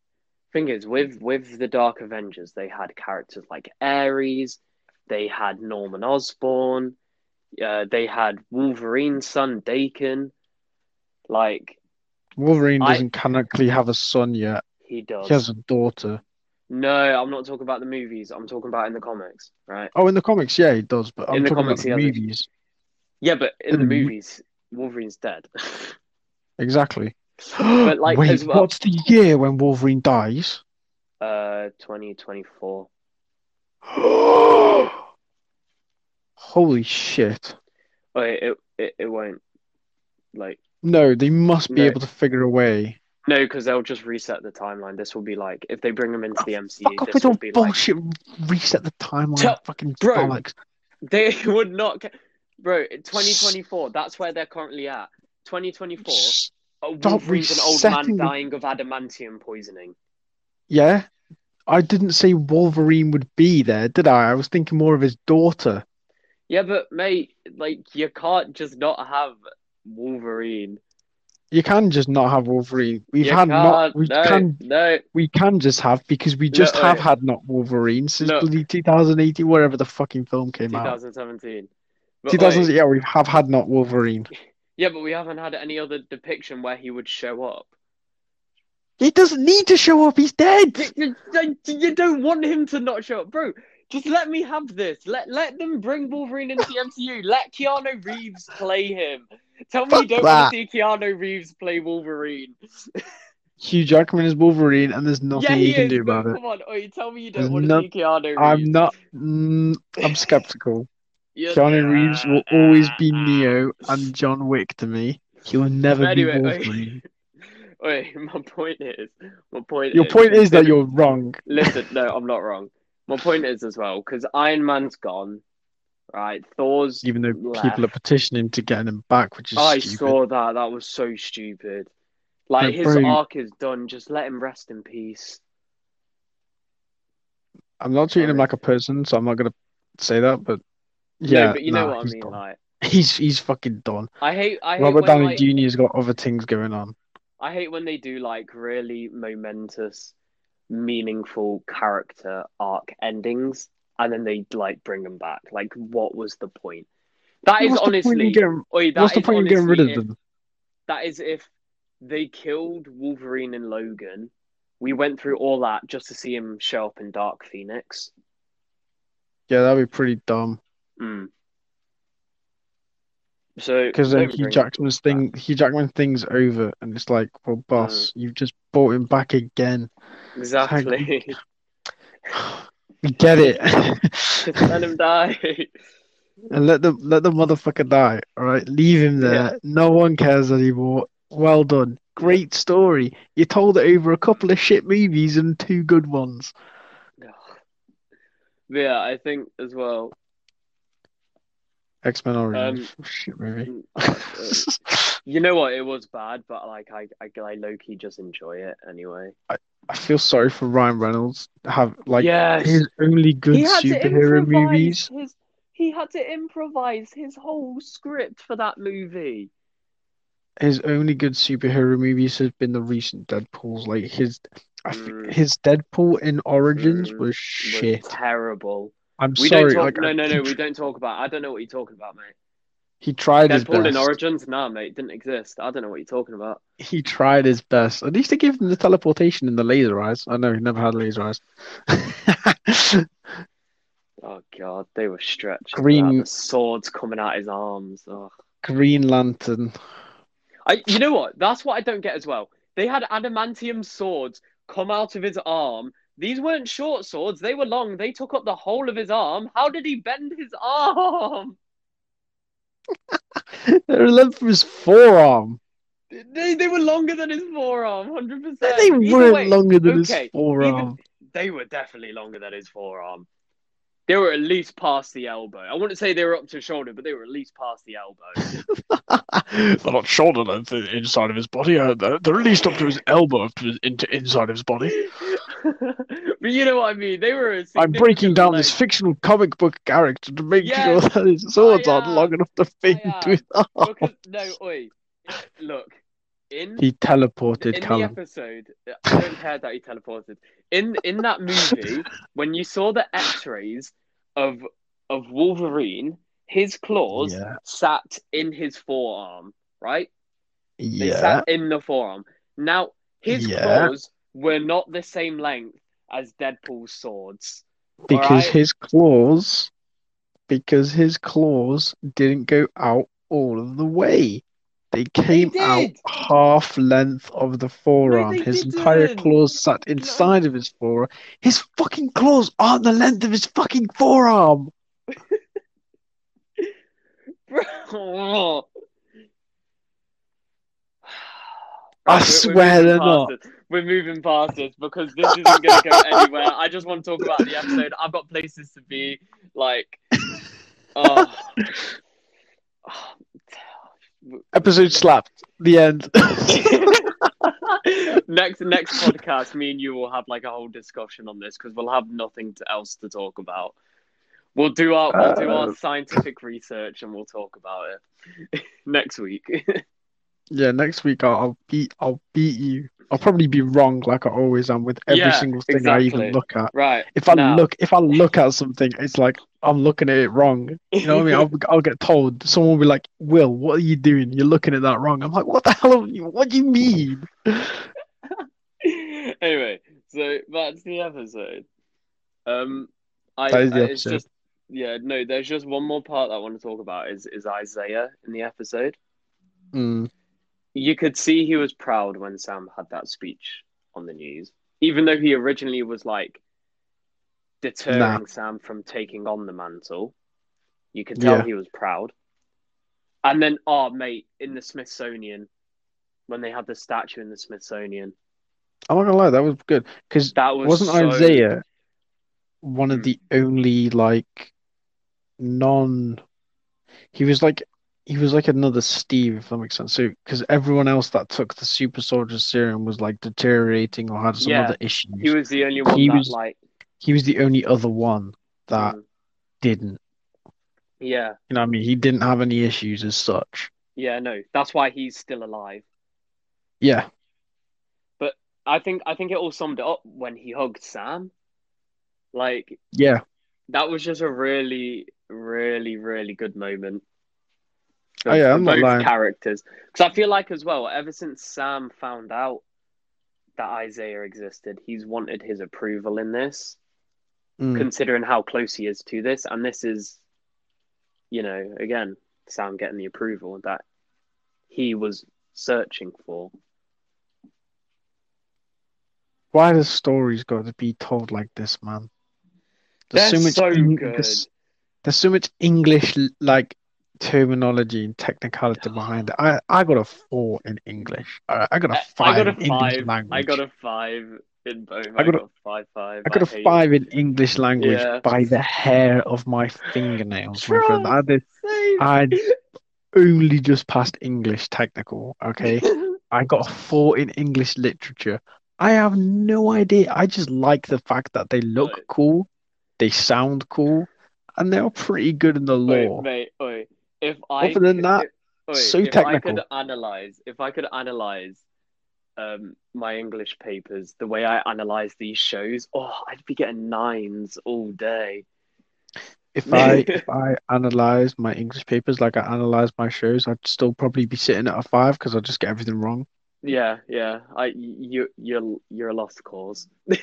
Thing is, with with the Dark Avengers, they had characters like Ares, they had Norman Osborn, uh, they had Wolverine's son Daken. Like Wolverine I- doesn't canonically have a son yet. he does. He has a daughter. No, I'm not talking about the movies. I'm talking about in the comics, right? Oh, in the comics, yeah, he does, but I'm In the talking comics, about the he has a- movies. Yeah, but in the In the mo- movies, Wolverine's dead. Exactly. But, like, Wait, as well- what's the year when Wolverine dies? uh, 2024. Holy shit. Wait, it, it it won't. Like No, they must be No. able to figure a way. no, because they'll just reset the timeline. This will be like if they bring him into the MCU. Fuck off this with all be like bullshit. Reset the timeline. Tell- fucking Bro. bollocks. they would not. ca- Bro, 2024. That's where they're currently at. 2024. uh, Stop Wolverine's an old man dying of adamantium poisoning. Yeah. I didn't say Wolverine would be there, did I? I was thinking more of his daughter. Yeah, but mate, like you can't just not have Wolverine. You can just not have Wolverine. We've you had not. We no, can. no. We can just have because we just No, have wait. had not Wolverine since No. bloody 2018, wherever the fucking film came out. 2017. But, 2000. wait, Yeah, we have had not Wolverine. yeah, but we haven't had any other depiction where he would show up. He doesn't need to show up. He's dead. You, you- you don't want him to not show up, bro. Just let me have this. Let let them bring Wolverine into the MCU. Let Keanu Reeves play him. Tell me you don't that. want to see Keanu Reeves play Wolverine. Hugh Jackman is Wolverine, and there's yeah, nothing he you can is. do about it. come on, Oi, tell me you don't want to see Keanu Reeves. I'm not. Mm, I'm skeptical. Yeah, Keanu Reeves will always be ah, Neo and John Wick to me. He will never anyway, be. Wolverine. Wait, my point is, my point. Your is, point is that you're wrong. Listen, no, I'm not wrong. My point is as well because Iron Man's gone. right? Thor's even though left. people are petitioning to get him back, which is I stupid. saw that. That was so stupid. Like Like, his bro- arc is done. Just let him rest in peace. I'm not treating him like a person, so I'm not gonna say that. But No, yeah, but you know what I mean. done. Like He's he's fucking done. I hate. I hate Robert when, Downey like, Jr.'s got other things going on. I hate when they do like really momentous, meaningful character arc endings, and then they like bring them back. Like, what was the point? That is What's honestly. getting, Oi, that what's the point in getting rid of if- them? That is if they killed Wolverine and Logan. We went through all that just to see him show up in Dark Phoenix. Yeah, that'd be pretty dumb. Mm. So Because then don't Hugh bring- Jackman's thing, Hugh Jackman thing's over, and it's like, well, boss, you've just brought him back again. exactly. We get it, let him die. and let the let the motherfucker die. All right, leave him there. Yeah. No one cares anymore. Well done. Great story. You told it over a couple of shit movies and two good ones. Yeah, I think as well. X Men Origins, Um, shit movie. mm, uh, You know what? It was bad, but like I, I, I low key just enjoy it anyway. I feel sorry for Ryan Reynolds. Have like yes, his only good he had to superhero movies. His, he had to improvise his whole script for that movie. His only good superhero movies has been the recent Deadpool's. Like his, I think Mm. his Deadpool in Origins Mm, was Was shit. terrible. I'm We sorry. don't talk. like, no, no, no. We don't talk about. I don't know what you're talking about, mate. he tried his Deadpool in best. Origins, nah, mate, didn't exist. I don't know what you're talking about. He tried his best. At least they gave him the teleportation and the laser eyes. I know he never had laser eyes. Oh god, they were stretched. Green- swords coming out of his arms. Oh. Green Lantern. I, you know what? That's what I don't get as well. They had adamantium swords come out of his arm. These weren't short swords; they were long. They took up the whole of his arm. How did he bend his arm? They're length of his forearm. They, they were longer than his forearm, hundred percent. They weren't longer than okay, his forearm. Even, they were definitely longer than his forearm. They were at least past the elbow. I wouldn't say they were up to shoulder, but they were at least past the elbow. they're not shoulder length inside of his body. Uh, they're, they're at least up to his elbow, up to his, into inside of his body. but you know what I mean. They were. I'm breaking down length. this fictional comic book character to make Yes, sure that his swords oh, aren't long enough to oh, fit I into his arm. Because no, oi, look. In He teleported in the episode, I don't care that he teleported. In in that movie, when you saw the X-rays of of Wolverine, his claws Yeah. sat in his forearm, right? They Yeah, sat in the forearm. Now his Yeah. claws were not the same length as Deadpool's swords. because alright. his claws, because his claws didn't go out all of the way. They came out half length of the forearm. they his entire didn't. claws sat inside of his forearm. His fucking claws aren't the length of his fucking forearm. Bro. I Right, swear they're not. We're moving past this because this isn't going to go anywhere. I just want to talk about the episode. I've got places to be. Like, oh. Episode slapped. The end. next next podcast, me and you will have like a whole discussion on this because we'll have nothing to, else to talk about. We'll do our we'll do our Uh. scientific research and we'll talk about it next week. yeah, next week I'll, I'll beat I'll beat you. I'll probably be wrong like I always am with every Yeah, single thing I even look at. right. If I now. look if I look at something, it's like I'm looking at it wrong. You know what I mean? I'll, I'll get told. Someone will be like, "Will, what are you doing? You're looking at that wrong." I'm like, "What the hell? Are you, what do you mean?" anyway, so that's the episode. Um, I, That is the I- episode. just yeah, no. There's just one more part that I want to talk about is is Isaiah in the episode. Mm, You could see he was proud when Sam had that speech on the news, even though he originally was like deterring Nah. Sam from taking on the mantle. You could tell Yeah. he was proud. And then, oh mate, in the Smithsonian, when they had the statue in the Smithsonian, I'm not gonna lie, that was good because that was wasn't so- Isaiah one of Mm. the only like non. He was like he was like another Steve, if that makes sense. So because everyone else that took the super soldier serum was like deteriorating or had some Yeah, other issues. He was the only one He that was- like He was the only other one that mm, didn't. yeah, You know what I mean? He didn't have any issues as such. yeah, no. That's why he's still alive. Yeah. But I think I think it all summed it up when he hugged Sam. Like Yeah. that was just a really, really, really good moment. For, Oh, yeah, I'm not both lying. characters. Because I feel like as well, ever since Sam found out that Isaiah existed, he's wanted his approval in this, Mm. considering how close he is to this. And this is, you know, again, Sam getting the approval that he was searching for. Why does stories got to be told like this, man? There's They're so much so good. There's, there's so much English like terminology and technicality behind it. I, I got a four in English. I, I got a I- five I got a in English five. language. I got a five in both. I I got got, a- a five five. I got a hate five in English language Yeah. by the hair of my fingernails, my friend. I did I only just passed English technical, okay? I got a four in English literature. I have no idea. I just like the fact that they look cool, they sound cool, and they're pretty good in the law. mate, oi. If I Other than could, that, if, oi, so if I could analyze, if I could analyze um my English papers the way I analyze these shows, oh, I'd be getting nines all day. If I if I analyze my English papers like I analyze my shows, I'd still probably be sitting at a five because I just get everything wrong. Yeah, yeah. I you you're you're a lost cause.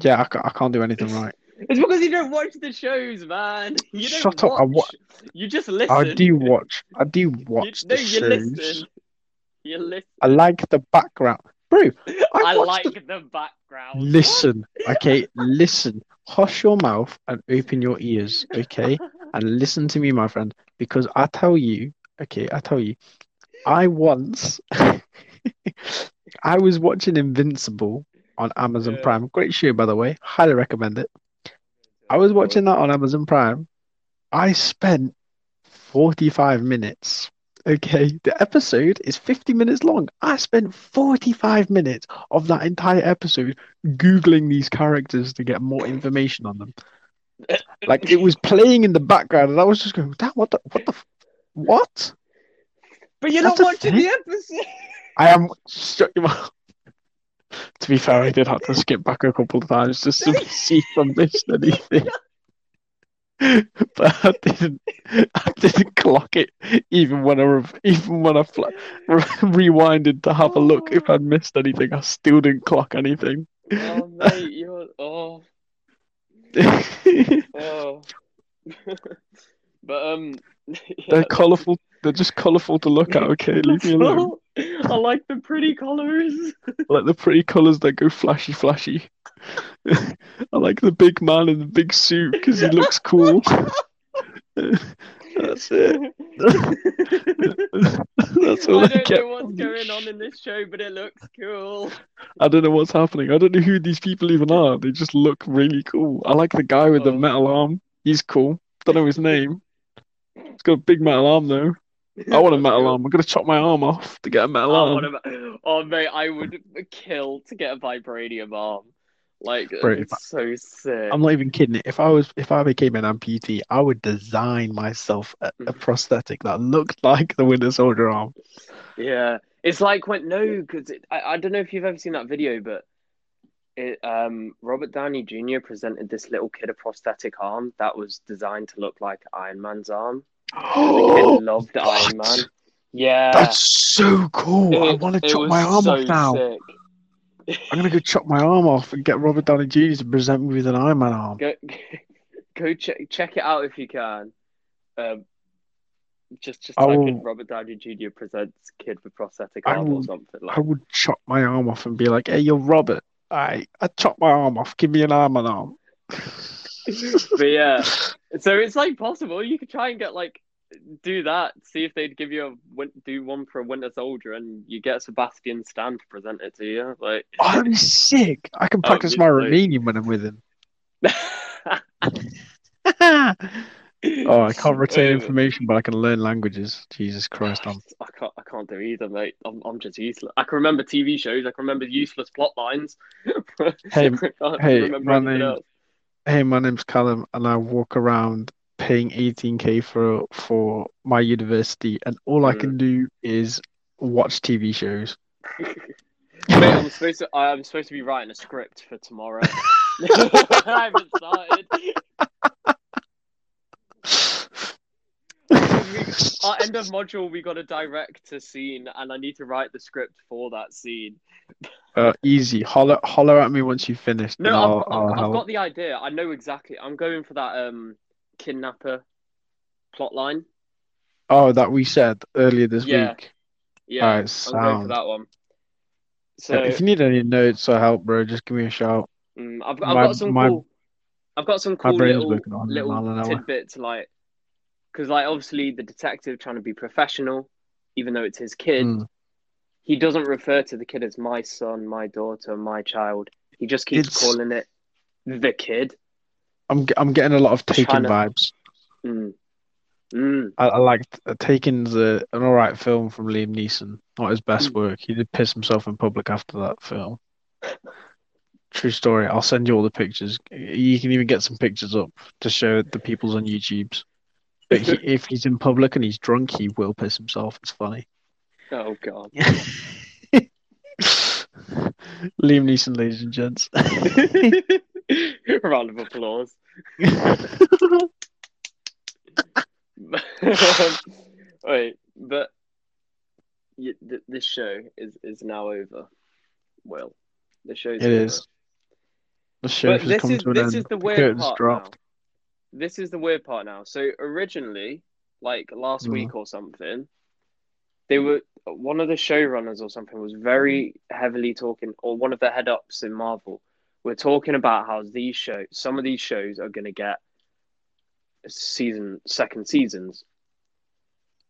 Yeah, I, I can't do anything right. It's because you don't watch the shows, man. You don't Shut up, I wa- You just listen. I do watch. I do watch You, watch no, you shows. listen. You listen. I like the background, bro. I, watched like the- the background. Listen, okay, listen. Hush your mouth and open your ears, okay? And listen to me, my friend, because I tell you, okay, I tell you, I once, I was watching Invincible on Amazon Yeah. Prime. Great show, by the way. Highly recommend it. I was watching that on Amazon Prime. I spent 45 minutes. Okay, the episode is 50 minutes long. I spent 45 minutes of that entire episode Googling these characters to get more information on them. Like it was playing in the background, and I was just going, "Damn, what the, what the, what?" But you're That's not watching thing? the episode. I am shut your mouth. To be fair, I did have to skip back a couple of times just to see if I missed anything. But I didn't. I didn't clock it even when I rev- even when I fl- re- rewinded to have a look if I'd missed anything. I still didn't clock anything. Oh mate, you're oh oh. but um, yeah, They're colourful. They're just colourful to look at. Okay, leave me alone. I like the pretty colors. I like the pretty colours that go flashy, flashy. I like the big man in the big suit because he looks cool. That's it. That's all I I, don't get. know what's going on in this show, but it looks cool. I don't know what's happening. I don't know who these people even are. They just look really cool. I like the guy with the Oh. metal arm. He's cool. Don't know his name. He's got a big metal arm though. I want a metal arm. I'm gonna chop my arm off to get a metal arm. about- oh, mate, I would kill to get a vibranium arm. Like, Bro, it's so sick. I'm not even kidding. If I was, if I became an amputee, I would design myself a, a prosthetic that looked like the Winter Soldier arm. Yeah, it's like when no, because I, I don't know if you've ever seen that video, but it um Robert Downey Jr. presented this little kid a prosthetic arm that was designed to look like Iron Man's arm. Kid loved Iron Man. Yeah, That's so cool. I want to chop my arm so off now. I'm gonna go chop my arm off and get Robert Downey Jr. to present me with an Iron Man arm. Go go check check it out if you can. Um, just just I type will- in Robert Downey Jr. presents kid with prosthetic arm or will- something I would chop my arm off and be like, "Hey, you're Robert. I I chop my arm off. Give me an Iron Man arm." but yeah, so it's like possible. You could try and get like do that. See if they'd give you a win- do one for a Winter Soldier, and you get Sebastian Stan to present it to you. Like, that'd sick. I can Oh, practice my. Romanian when I'm with him. oh, I can't retain information, but I can learn languages. Jesus Christ, I'm I can't. I can't do either, mate. I'm. I'm just useless. I can remember TV shows. I can remember useless plot lines. Hey, hey, my name- Hey, my name's Callum, and I walk around paying 18k for for my university, and all I Mm. can do is watch TV shows. I'm supposed to. I'm supposed to be writing a script for tomorrow. I haven't started. Our end of module, we got to direct a scene, and I need to write the script for that scene. Uh, easy. Holler, holler at me once you've finished, No, I've, I'll, I'll I've got the idea. I know exactly. I'm going for that um kidnapper plot line. Oh, that we said earlier this Yeah. week. Yeah, Alright, I'm going for that one. So Yeah, if you need any notes or help, bro, just give me a shout. mm, I've, I've my- got some my- cool. I've got some cool little working on a mile an little tidbits like, because like obviously the detective trying to be professional, even though it's his kid, Mm. he doesn't refer to the kid as my son, my daughter, my child. He just keeps It's- calling it the kid. I'm, I'm getting a lot of Taken vibes. Mm. Mm. I, I like Taken's a, an alright film from Liam Neeson. Not his best Mm. work. He did piss himself in public after that film. True story. I'll send you all the pictures. You can even get some pictures up to show the people's on YouTube's. But he, if he's in public and he's drunk, he will piss himself. It's funny. Oh god. Liam Neeson, ladies and gents. Round of applause. Wait, but y- th- this show is is now over. Well, the show's It over. is. The show But has this come is to an this end. is the weird part dropped. now. This is the weird part now. So originally, like last Mhm. week or something, they were one of the showrunners or something was very heavily talking, or one of the head ups in Marvel were talking about how these shows, some of these shows are going to get season second seasons,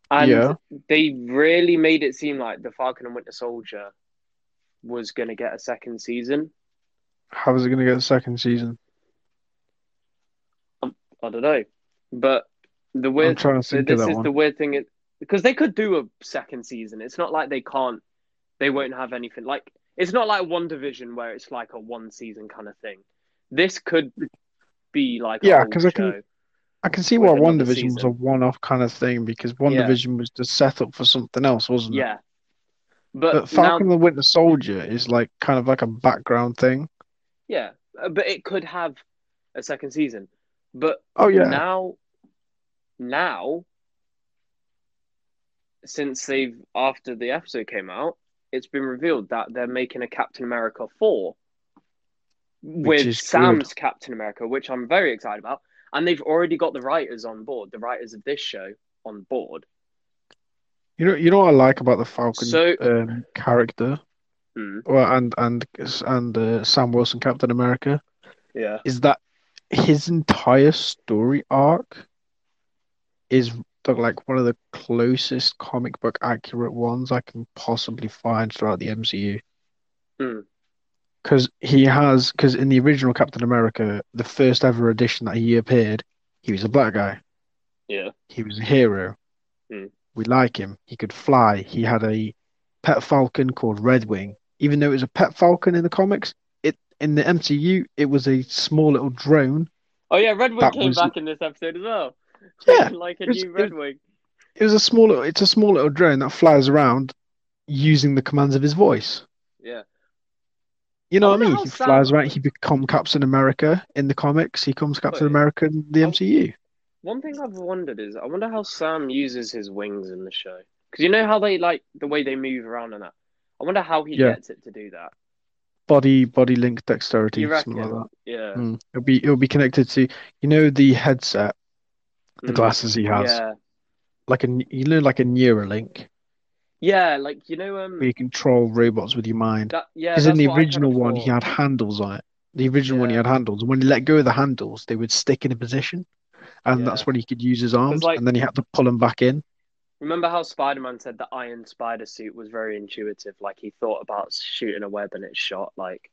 and Yeah. they really made it seem like the Falcon and Winter Soldier was going to get a second season. How is it going to get a second season? Um, I don't know, but the weird. trying to So think of this is one. the weird thing, is, because they could do a second season. It's not like they can't. They won't have anything like. It's not like WandaVision where it's like a one season kind of thing. This could be like Yeah, because I can- I can see why WandaVision was a one-off kind of thing because One Yeah. Division was just set up for something else, wasn't it? Yeah, but, But Falcon now, the Winter Soldier is like kind of like a background thing. yeah, uh, but it could have a second season. But Oh yeah, now, now, since they've after the episode came out, it's been revealed that they're making a Captain America four with is Sam's Captain America, which I'm very excited about. And they've already got the writers on board, the writers of this show on board. you know you know what I like about the Falcon So- um, character, Hmm, well, and and and uh, Sam Wilson Captain America? Yeah, is that his entire story arc is the, like one of the closest comic book accurate ones I can possibly find throughout the MCU. Hmm. Because he has, because in the original Captain America, the first ever edition that he appeared, he was a black guy. yeah, He was a hero. Hmm. We like him. He could fly. He had a pet falcon called Redwing. Even though it was a pet falcon in the comics, it in the MCU it was a small little drone. Oh yeah, Red Wing came was- back in this episode as well. Yeah, like a it was- new Red Wing. It was a small little, it's a small little drone that flies around using the commands of his voice. Yeah, You know I what I mean? He Sam- flies around. He becomes Captain America in the comics. He comes Captain America in the. MCU. One thing I've wondered is, I wonder how Sam uses his wings in the show. Because you know how they like the way they move around and that. I wonder how he Yeah. gets it to do that. Body, body link dexterity, something like Yeah. that. Mm. It'll be, it'll be connected to, you know, the headset, the Mm. glasses he has, Yeah. like a, you know, like a Neuralink, Yeah, like you know, um, where you control robots with your mind. that yeah. Because in the original one, he had handles on it. The original one, he had handles. And when he let go of the handles, they would stick in a position. And Yeah. that's when he could use his arms. like- and then he had to pull them back in. Remember how Spider Man said the Iron Spider suit was very intuitive? Like he thought about shooting a web and it shot. Like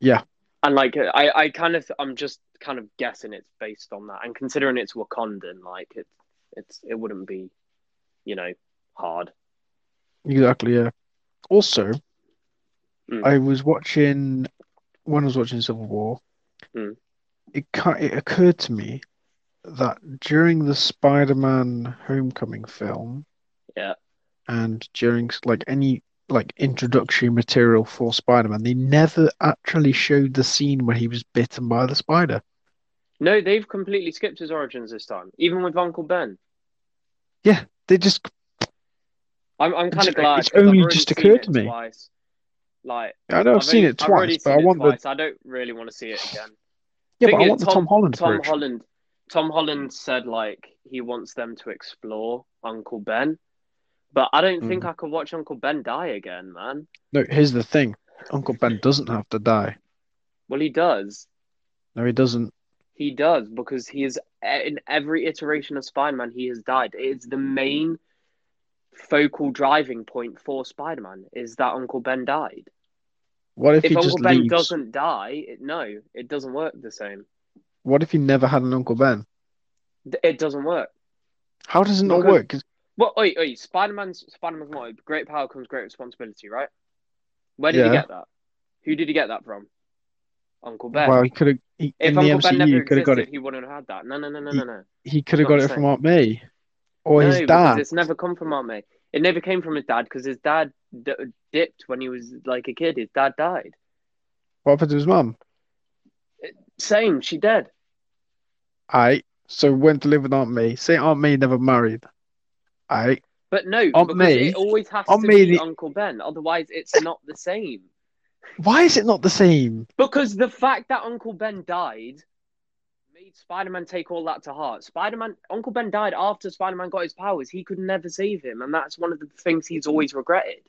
Yeah. And like I, I kind of I'm just kind of guessing it's based on that. And considering it's Wakandan, like it it's it wouldn't be, you know, hard. Exactly, yeah. Also, Mm. I was watching when I was watching Civil War. Mm. It it occurred to me that during the Spider-Man Homecoming film, Yeah. and during like any like introductory material for Spider-Man, they never actually showed the scene where he was bitten by the spider. No, they've completely skipped his origins this time, even with Uncle Ben. Yeah, they just I'm I'm kind of glad. it's I've only just occurred to me. Twice. Like I know I've, seen only- it twice, but I want the. I don't really want to see it again. yeah, but I want the Tom Holland Tom version. Holland. Tom Holland said like he wants them to explore Uncle Ben, but I don't Mm. think I could watch Uncle Ben die again, man. No, here's the thing: Uncle Ben doesn't have to die. Well, he does. No, he doesn't. He does because he is in every iteration of Spider-Man. He has died. It's the main focal driving point for Spider-Man is that Uncle Ben died. What if, If he Uncle just Ben leaves? doesn't die, it, no, it doesn't work the same. What if he never had an Uncle Ben? It doesn't work. How does it not Because- work? Well, oi, oi, Spider-Man's Spider-Man's motto: "Great power comes great responsibility." Right? Where did he get that? Who did he get that from? Uncle Ben. well, he could have. If in the Uncle Ben MCU, never he could have got it. he wouldn't have had that. No, no, no, no, no, no. He could have got it same. from Aunt May or no, his dad. it's never come from Aunt May. It never came from his dad because his dad d- dipped when he was like a kid. His dad died. What happened to his mum? Same, she dead. I so went to live with Aunt May. Say Aunt May never married. I But no, Aunt because May- it always has to May be the- Uncle Ben. Otherwise, it's not the same. why is it not the same? Because the fact that Uncle Ben died made Spider-Man take all that to heart. Spider-Man, Uncle Ben died after Spider-Man got his powers. He could never save him, and that's one of the things he's always regretted.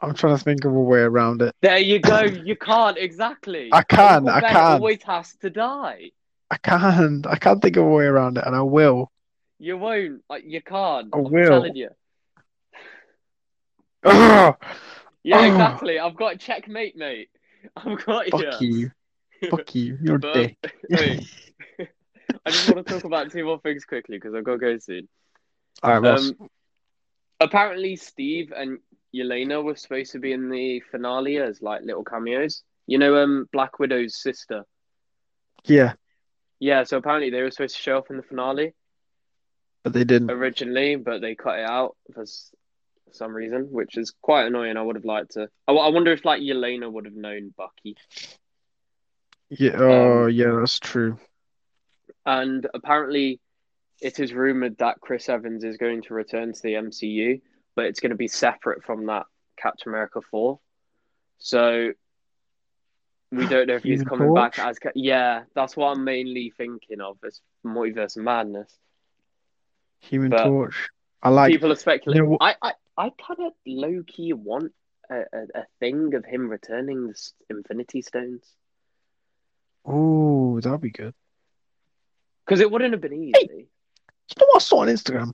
I'm trying to think of a way around it. There you go. You can't exactly. I can, Uncle I Ben can. Always has to die. I can't. I can't think of a way around it, and I will. You won't. Like you can't. I I'm will. telling you. Yeah, exactly. I've got a checkmate, mate. I've got fuck you. you. Fuck you. You're But- dick. Wait. I just want to talk about two more things quickly because I've got to go soon. All right. Um, apparently, Steve and Yelena were supposed to be in the finale as like little cameos. You know, um, Black Widow's sister. yeah, Yeah, so apparently they were supposed to show up in the finale but they didn't. originally, but they cut it out for some reason, which is quite annoying. I would have liked to. I, I wonder if like Yelena would have known Bucky. Yeah. Oh, Um, yeah, that's true. And apparently, it is rumored that Chris Evans is going to return to the MCU, but it's going to be separate from that Captain America 4. So we don't know if he's coming back as. Yeah, that's what I'm mainly thinking of as multiverse madness. Human but Torch. I like. People are speculating. you know I, I, I kind of low key want a, a, a thing of him returning the Infinity Stones Oh, that'd be good. because it wouldn't have been easy. You know what I saw on Instagram?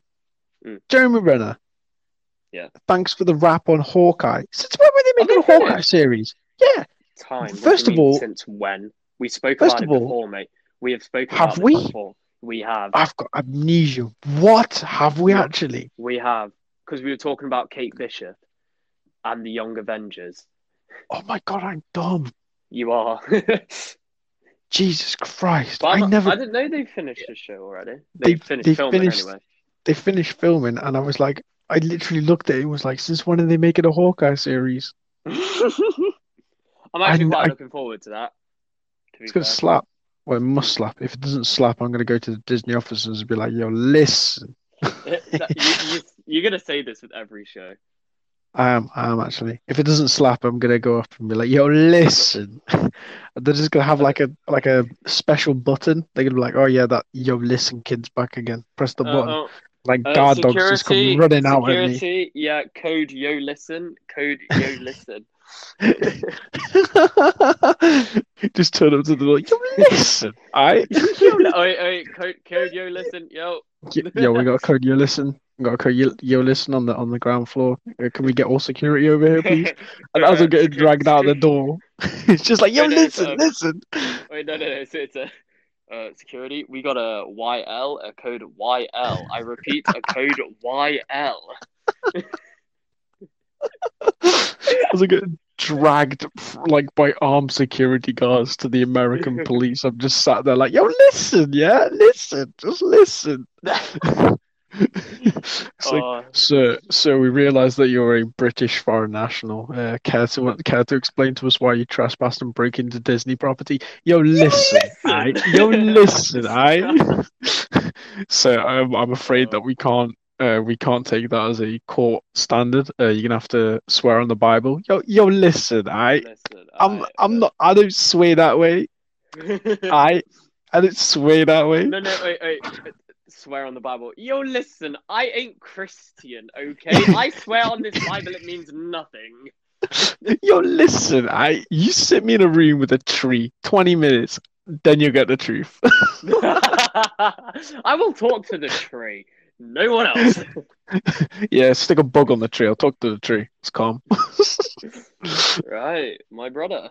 Mm. Jeremy Renner. Yeah. Thanks for the wrap on Hawkeye. Since when were they making a Hawkeye finished? series? Yeah. Time. What First of all- since when we spoke about it all, before, mate. We have spoken have about we? before. We have. I've got amnesia. What have we Yeah. actually? We have because we were talking about Kate Bishop and the Young Avengers. Oh my god, I'm dumb. You are. Jesus Christ. I'm I not- never I didn't know they finished the show already. They- They, finished they filming finished- anyway. they finished filming and I was like I literally looked at it and was like, since when are they making a Hawkeye series? I'm actually I- quite I- looking forward to that. To It's gonna slap. Well, it must slap. If it doesn't slap, I'm gonna go to the Disney offices and be like, yo, listen. You, you, you're gonna say this with every show. I am, I am actually. If it doesn't slap, I'm gonna go up and be like, "Yo, listen." They're just gonna have like a like a special button. They're gonna be like, "Oh yeah, that yo, listen, kid's back again." Press the Uh, button. oh, like uh, guard dogs just come security, running out at me. security, yeah, code yo listen, code yo listen. just turn up to the door. Yo, listen. I yo, oi, oi, code, code yo listen, yo. yo, we got a code. You listen. We got a code. You, yo, listen on the on the ground floor. Uh, Can we get all security over here, please? And as I'm getting dragged out the door, it's just like, yo, Wait, no, listen, um, listen. Wait, no, no, no. It's, it's a uh, security. We got a YL, a code YL. I repeat, a code YL. As I get dragged like by armed security guards to the American police, I'm just sat there like, yo, listen, yeah, listen, just listen. It's like, Oh, sir, sir, we realise that you're a British foreign national. Uh, care to care to explain to us why you trespassed and break into Disney property? Yo, listen. Yo, listen, aye. So I'm I'm afraid that we can't uh we can't take that as a court standard. Uh, you're gonna have to swear on the Bible. Yo, yo, listen, aye. listen. I'm I- I'm not. I don't sway that way. I I don't sway that way. No, no, wait, wait. Swear on the Bible. Yo, listen, I ain't Christian, okay? I swear on this Bible it means nothing. Yo, listen, I you sit me in a room with a tree, 20 minutes, then you get the truth. I will talk to the tree. No one else. Yeah, stick a bug on the tree. I'll talk to the tree. It's calm. right, my brother.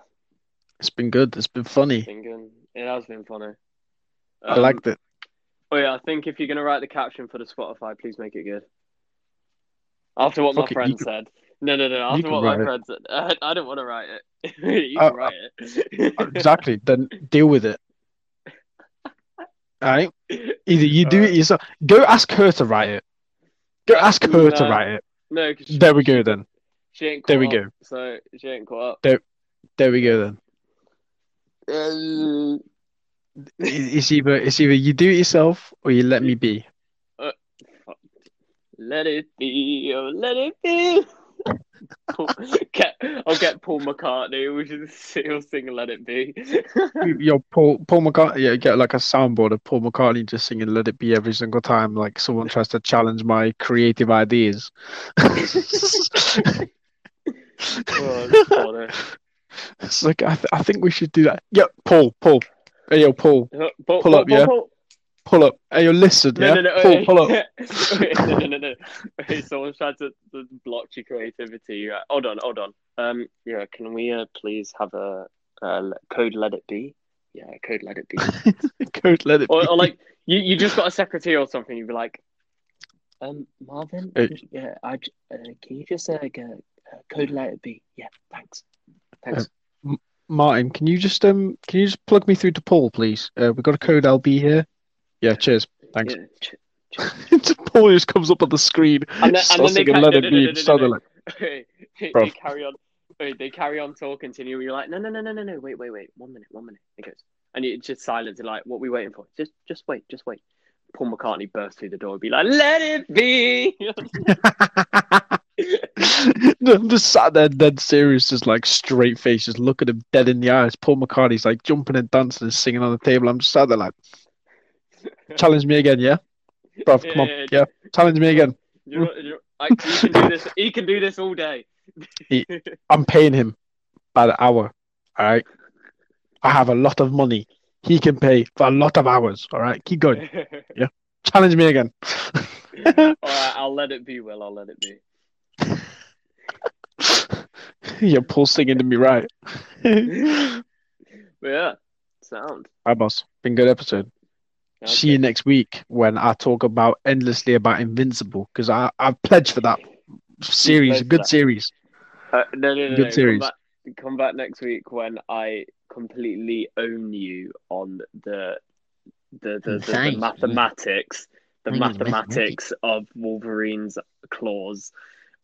It's been good. It's been funny. Thinking it has been funny. I Um, liked it. Oh yeah, I think if you're gonna write the caption for the Spotify, please make it good. After what my it, friend can- said. No, no, no. After what my write it. friend said, I, I don't want to write it. you Uh, can write it. Exactly. Then deal with it. Alright? Either you do it yourself. Go ask her to write it. Go ask her to write it. No, she, There we go then. she ain't There we up, go. So she ain't caught up. There we go then. Uh, up. It's either it's either you do it yourself or you let me be. Uh, let it be, oh, let it be. Paul- get, I'll get Paul McCartney. We should he'll sing "Let It Be." Yo, Paul Paul McCartney, yeah, get like a soundboard of Paul McCartney just singing "Let It Be" every single time, like someone tries to challenge my creative ideas. Oh. It's like I, th- I think we should do that. Yeah, Paul, Paul, hey yo, Paul, Uh, Paul, Pull up, yeah? Paul. Pull up. Hey yo, listen, No, yeah, no, no, Paul, pull up. no, no, no, no. Wait, someone's tried to, to block your creativity. Right, hold on, hold on. Um, yeah, can we uh, please have a uh, code "Let It Be"? Yeah, code "Let It Be." Code, let it or, be. or like you, you just got a secretary or something. You'd be like, um, Marvin, Hey. yeah, I. uh, can you just uh, get, uh, code "Let It Be"? Yeah, thanks, thanks. Martin, can you just um, can you just plug me through to Paul, please? Uh, we got a code LB here. Yeah, cheers. Thanks. Yeah, ch- Paul just comes up on the screen. And then, and then they singing ca- "Let It Be." no, no, and no, started no. like, they, they carry on. They carry on talking to you. You're like, no, no, no, no, no, no. Wait, wait, wait. One minute, one minute. It goes, and it's just silence. You're like, what are we waiting for? Just, just wait, just wait. Paul McCartney bursts through the door and be like, "Let it be." I'm just sat there dead serious, just like straight face, just looking him dead in the eyes. Paul McCartney's like jumping and dancing and singing on the table. I'm just sat there like, challenge me again, yeah? Bruv, come on, Yeah, yeah, challenge me again. You know, you know, I, he can do this. He can do this all day. He- I'm paying him by the hour, all right? I have a lot of money. He can pay for a lot of hours, all right? Keep going. Yeah. Challenge me again. all right, I'll let it be. Will I'll let it be. You're Paul singing to me, right? Yeah, sound. Hi, boss. Been good episode. See you next week when I talk about endlessly about Invincible because I I've pledged for that series, a good that. series. Uh, no, no, no, Good no. series. Come back, come back next week when I completely own you on the the the, the, the Thanks. mathematics, the Thank you, mathematics of Wolverine's claws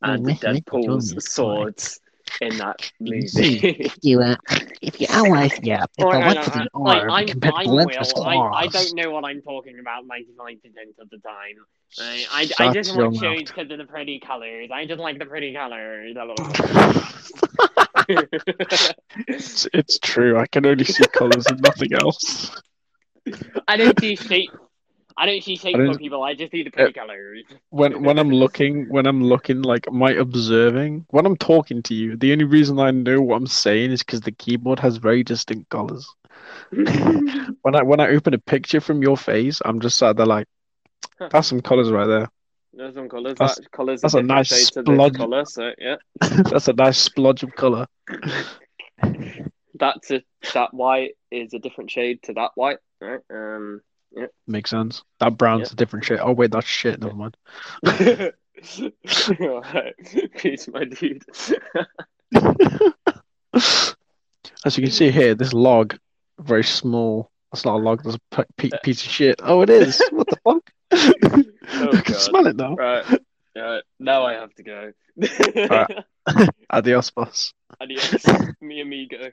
and mathematics, Deadpool's swords in that You movie. if you uh, if you analyze, yeah, if Or, I uh, look for the I, R I'm, compared to I'm the length of Will. I, I don't know what I'm talking about 99% of the time. I, I, I Shut just your watch mouth. shows because of the pretty colors. I just like the pretty colors. It's, it's true. I can only see colors and nothing else. I don't see shape. I don't see shape I people. I just see the pretty colors. When when I'm looking, when I'm looking, like I observing? When I'm talking to you, the only reason I know what I'm saying is because the keyboard has very distinct colors. When I when I open a picture from your face, I'm just sat there like, that's some colors right there. There's some colours. That's- That colours that's a nice splodge. this colour. So yeah, That's a nice splodge of color. that's a that white is a different shade to that white. Right. Um. Makes sense. That brown's a different shit. Oh wait, that's shit. Never mind. Alright. Peace, my dude. As you can see here, this log, very small. That's not a log. That's a p- p- piece of shit. Oh, it is. What the fuck? Oh, I can God. smell it now. right. Right. Now I have to go. Alright. Adios, boss. Adios, mi amigo.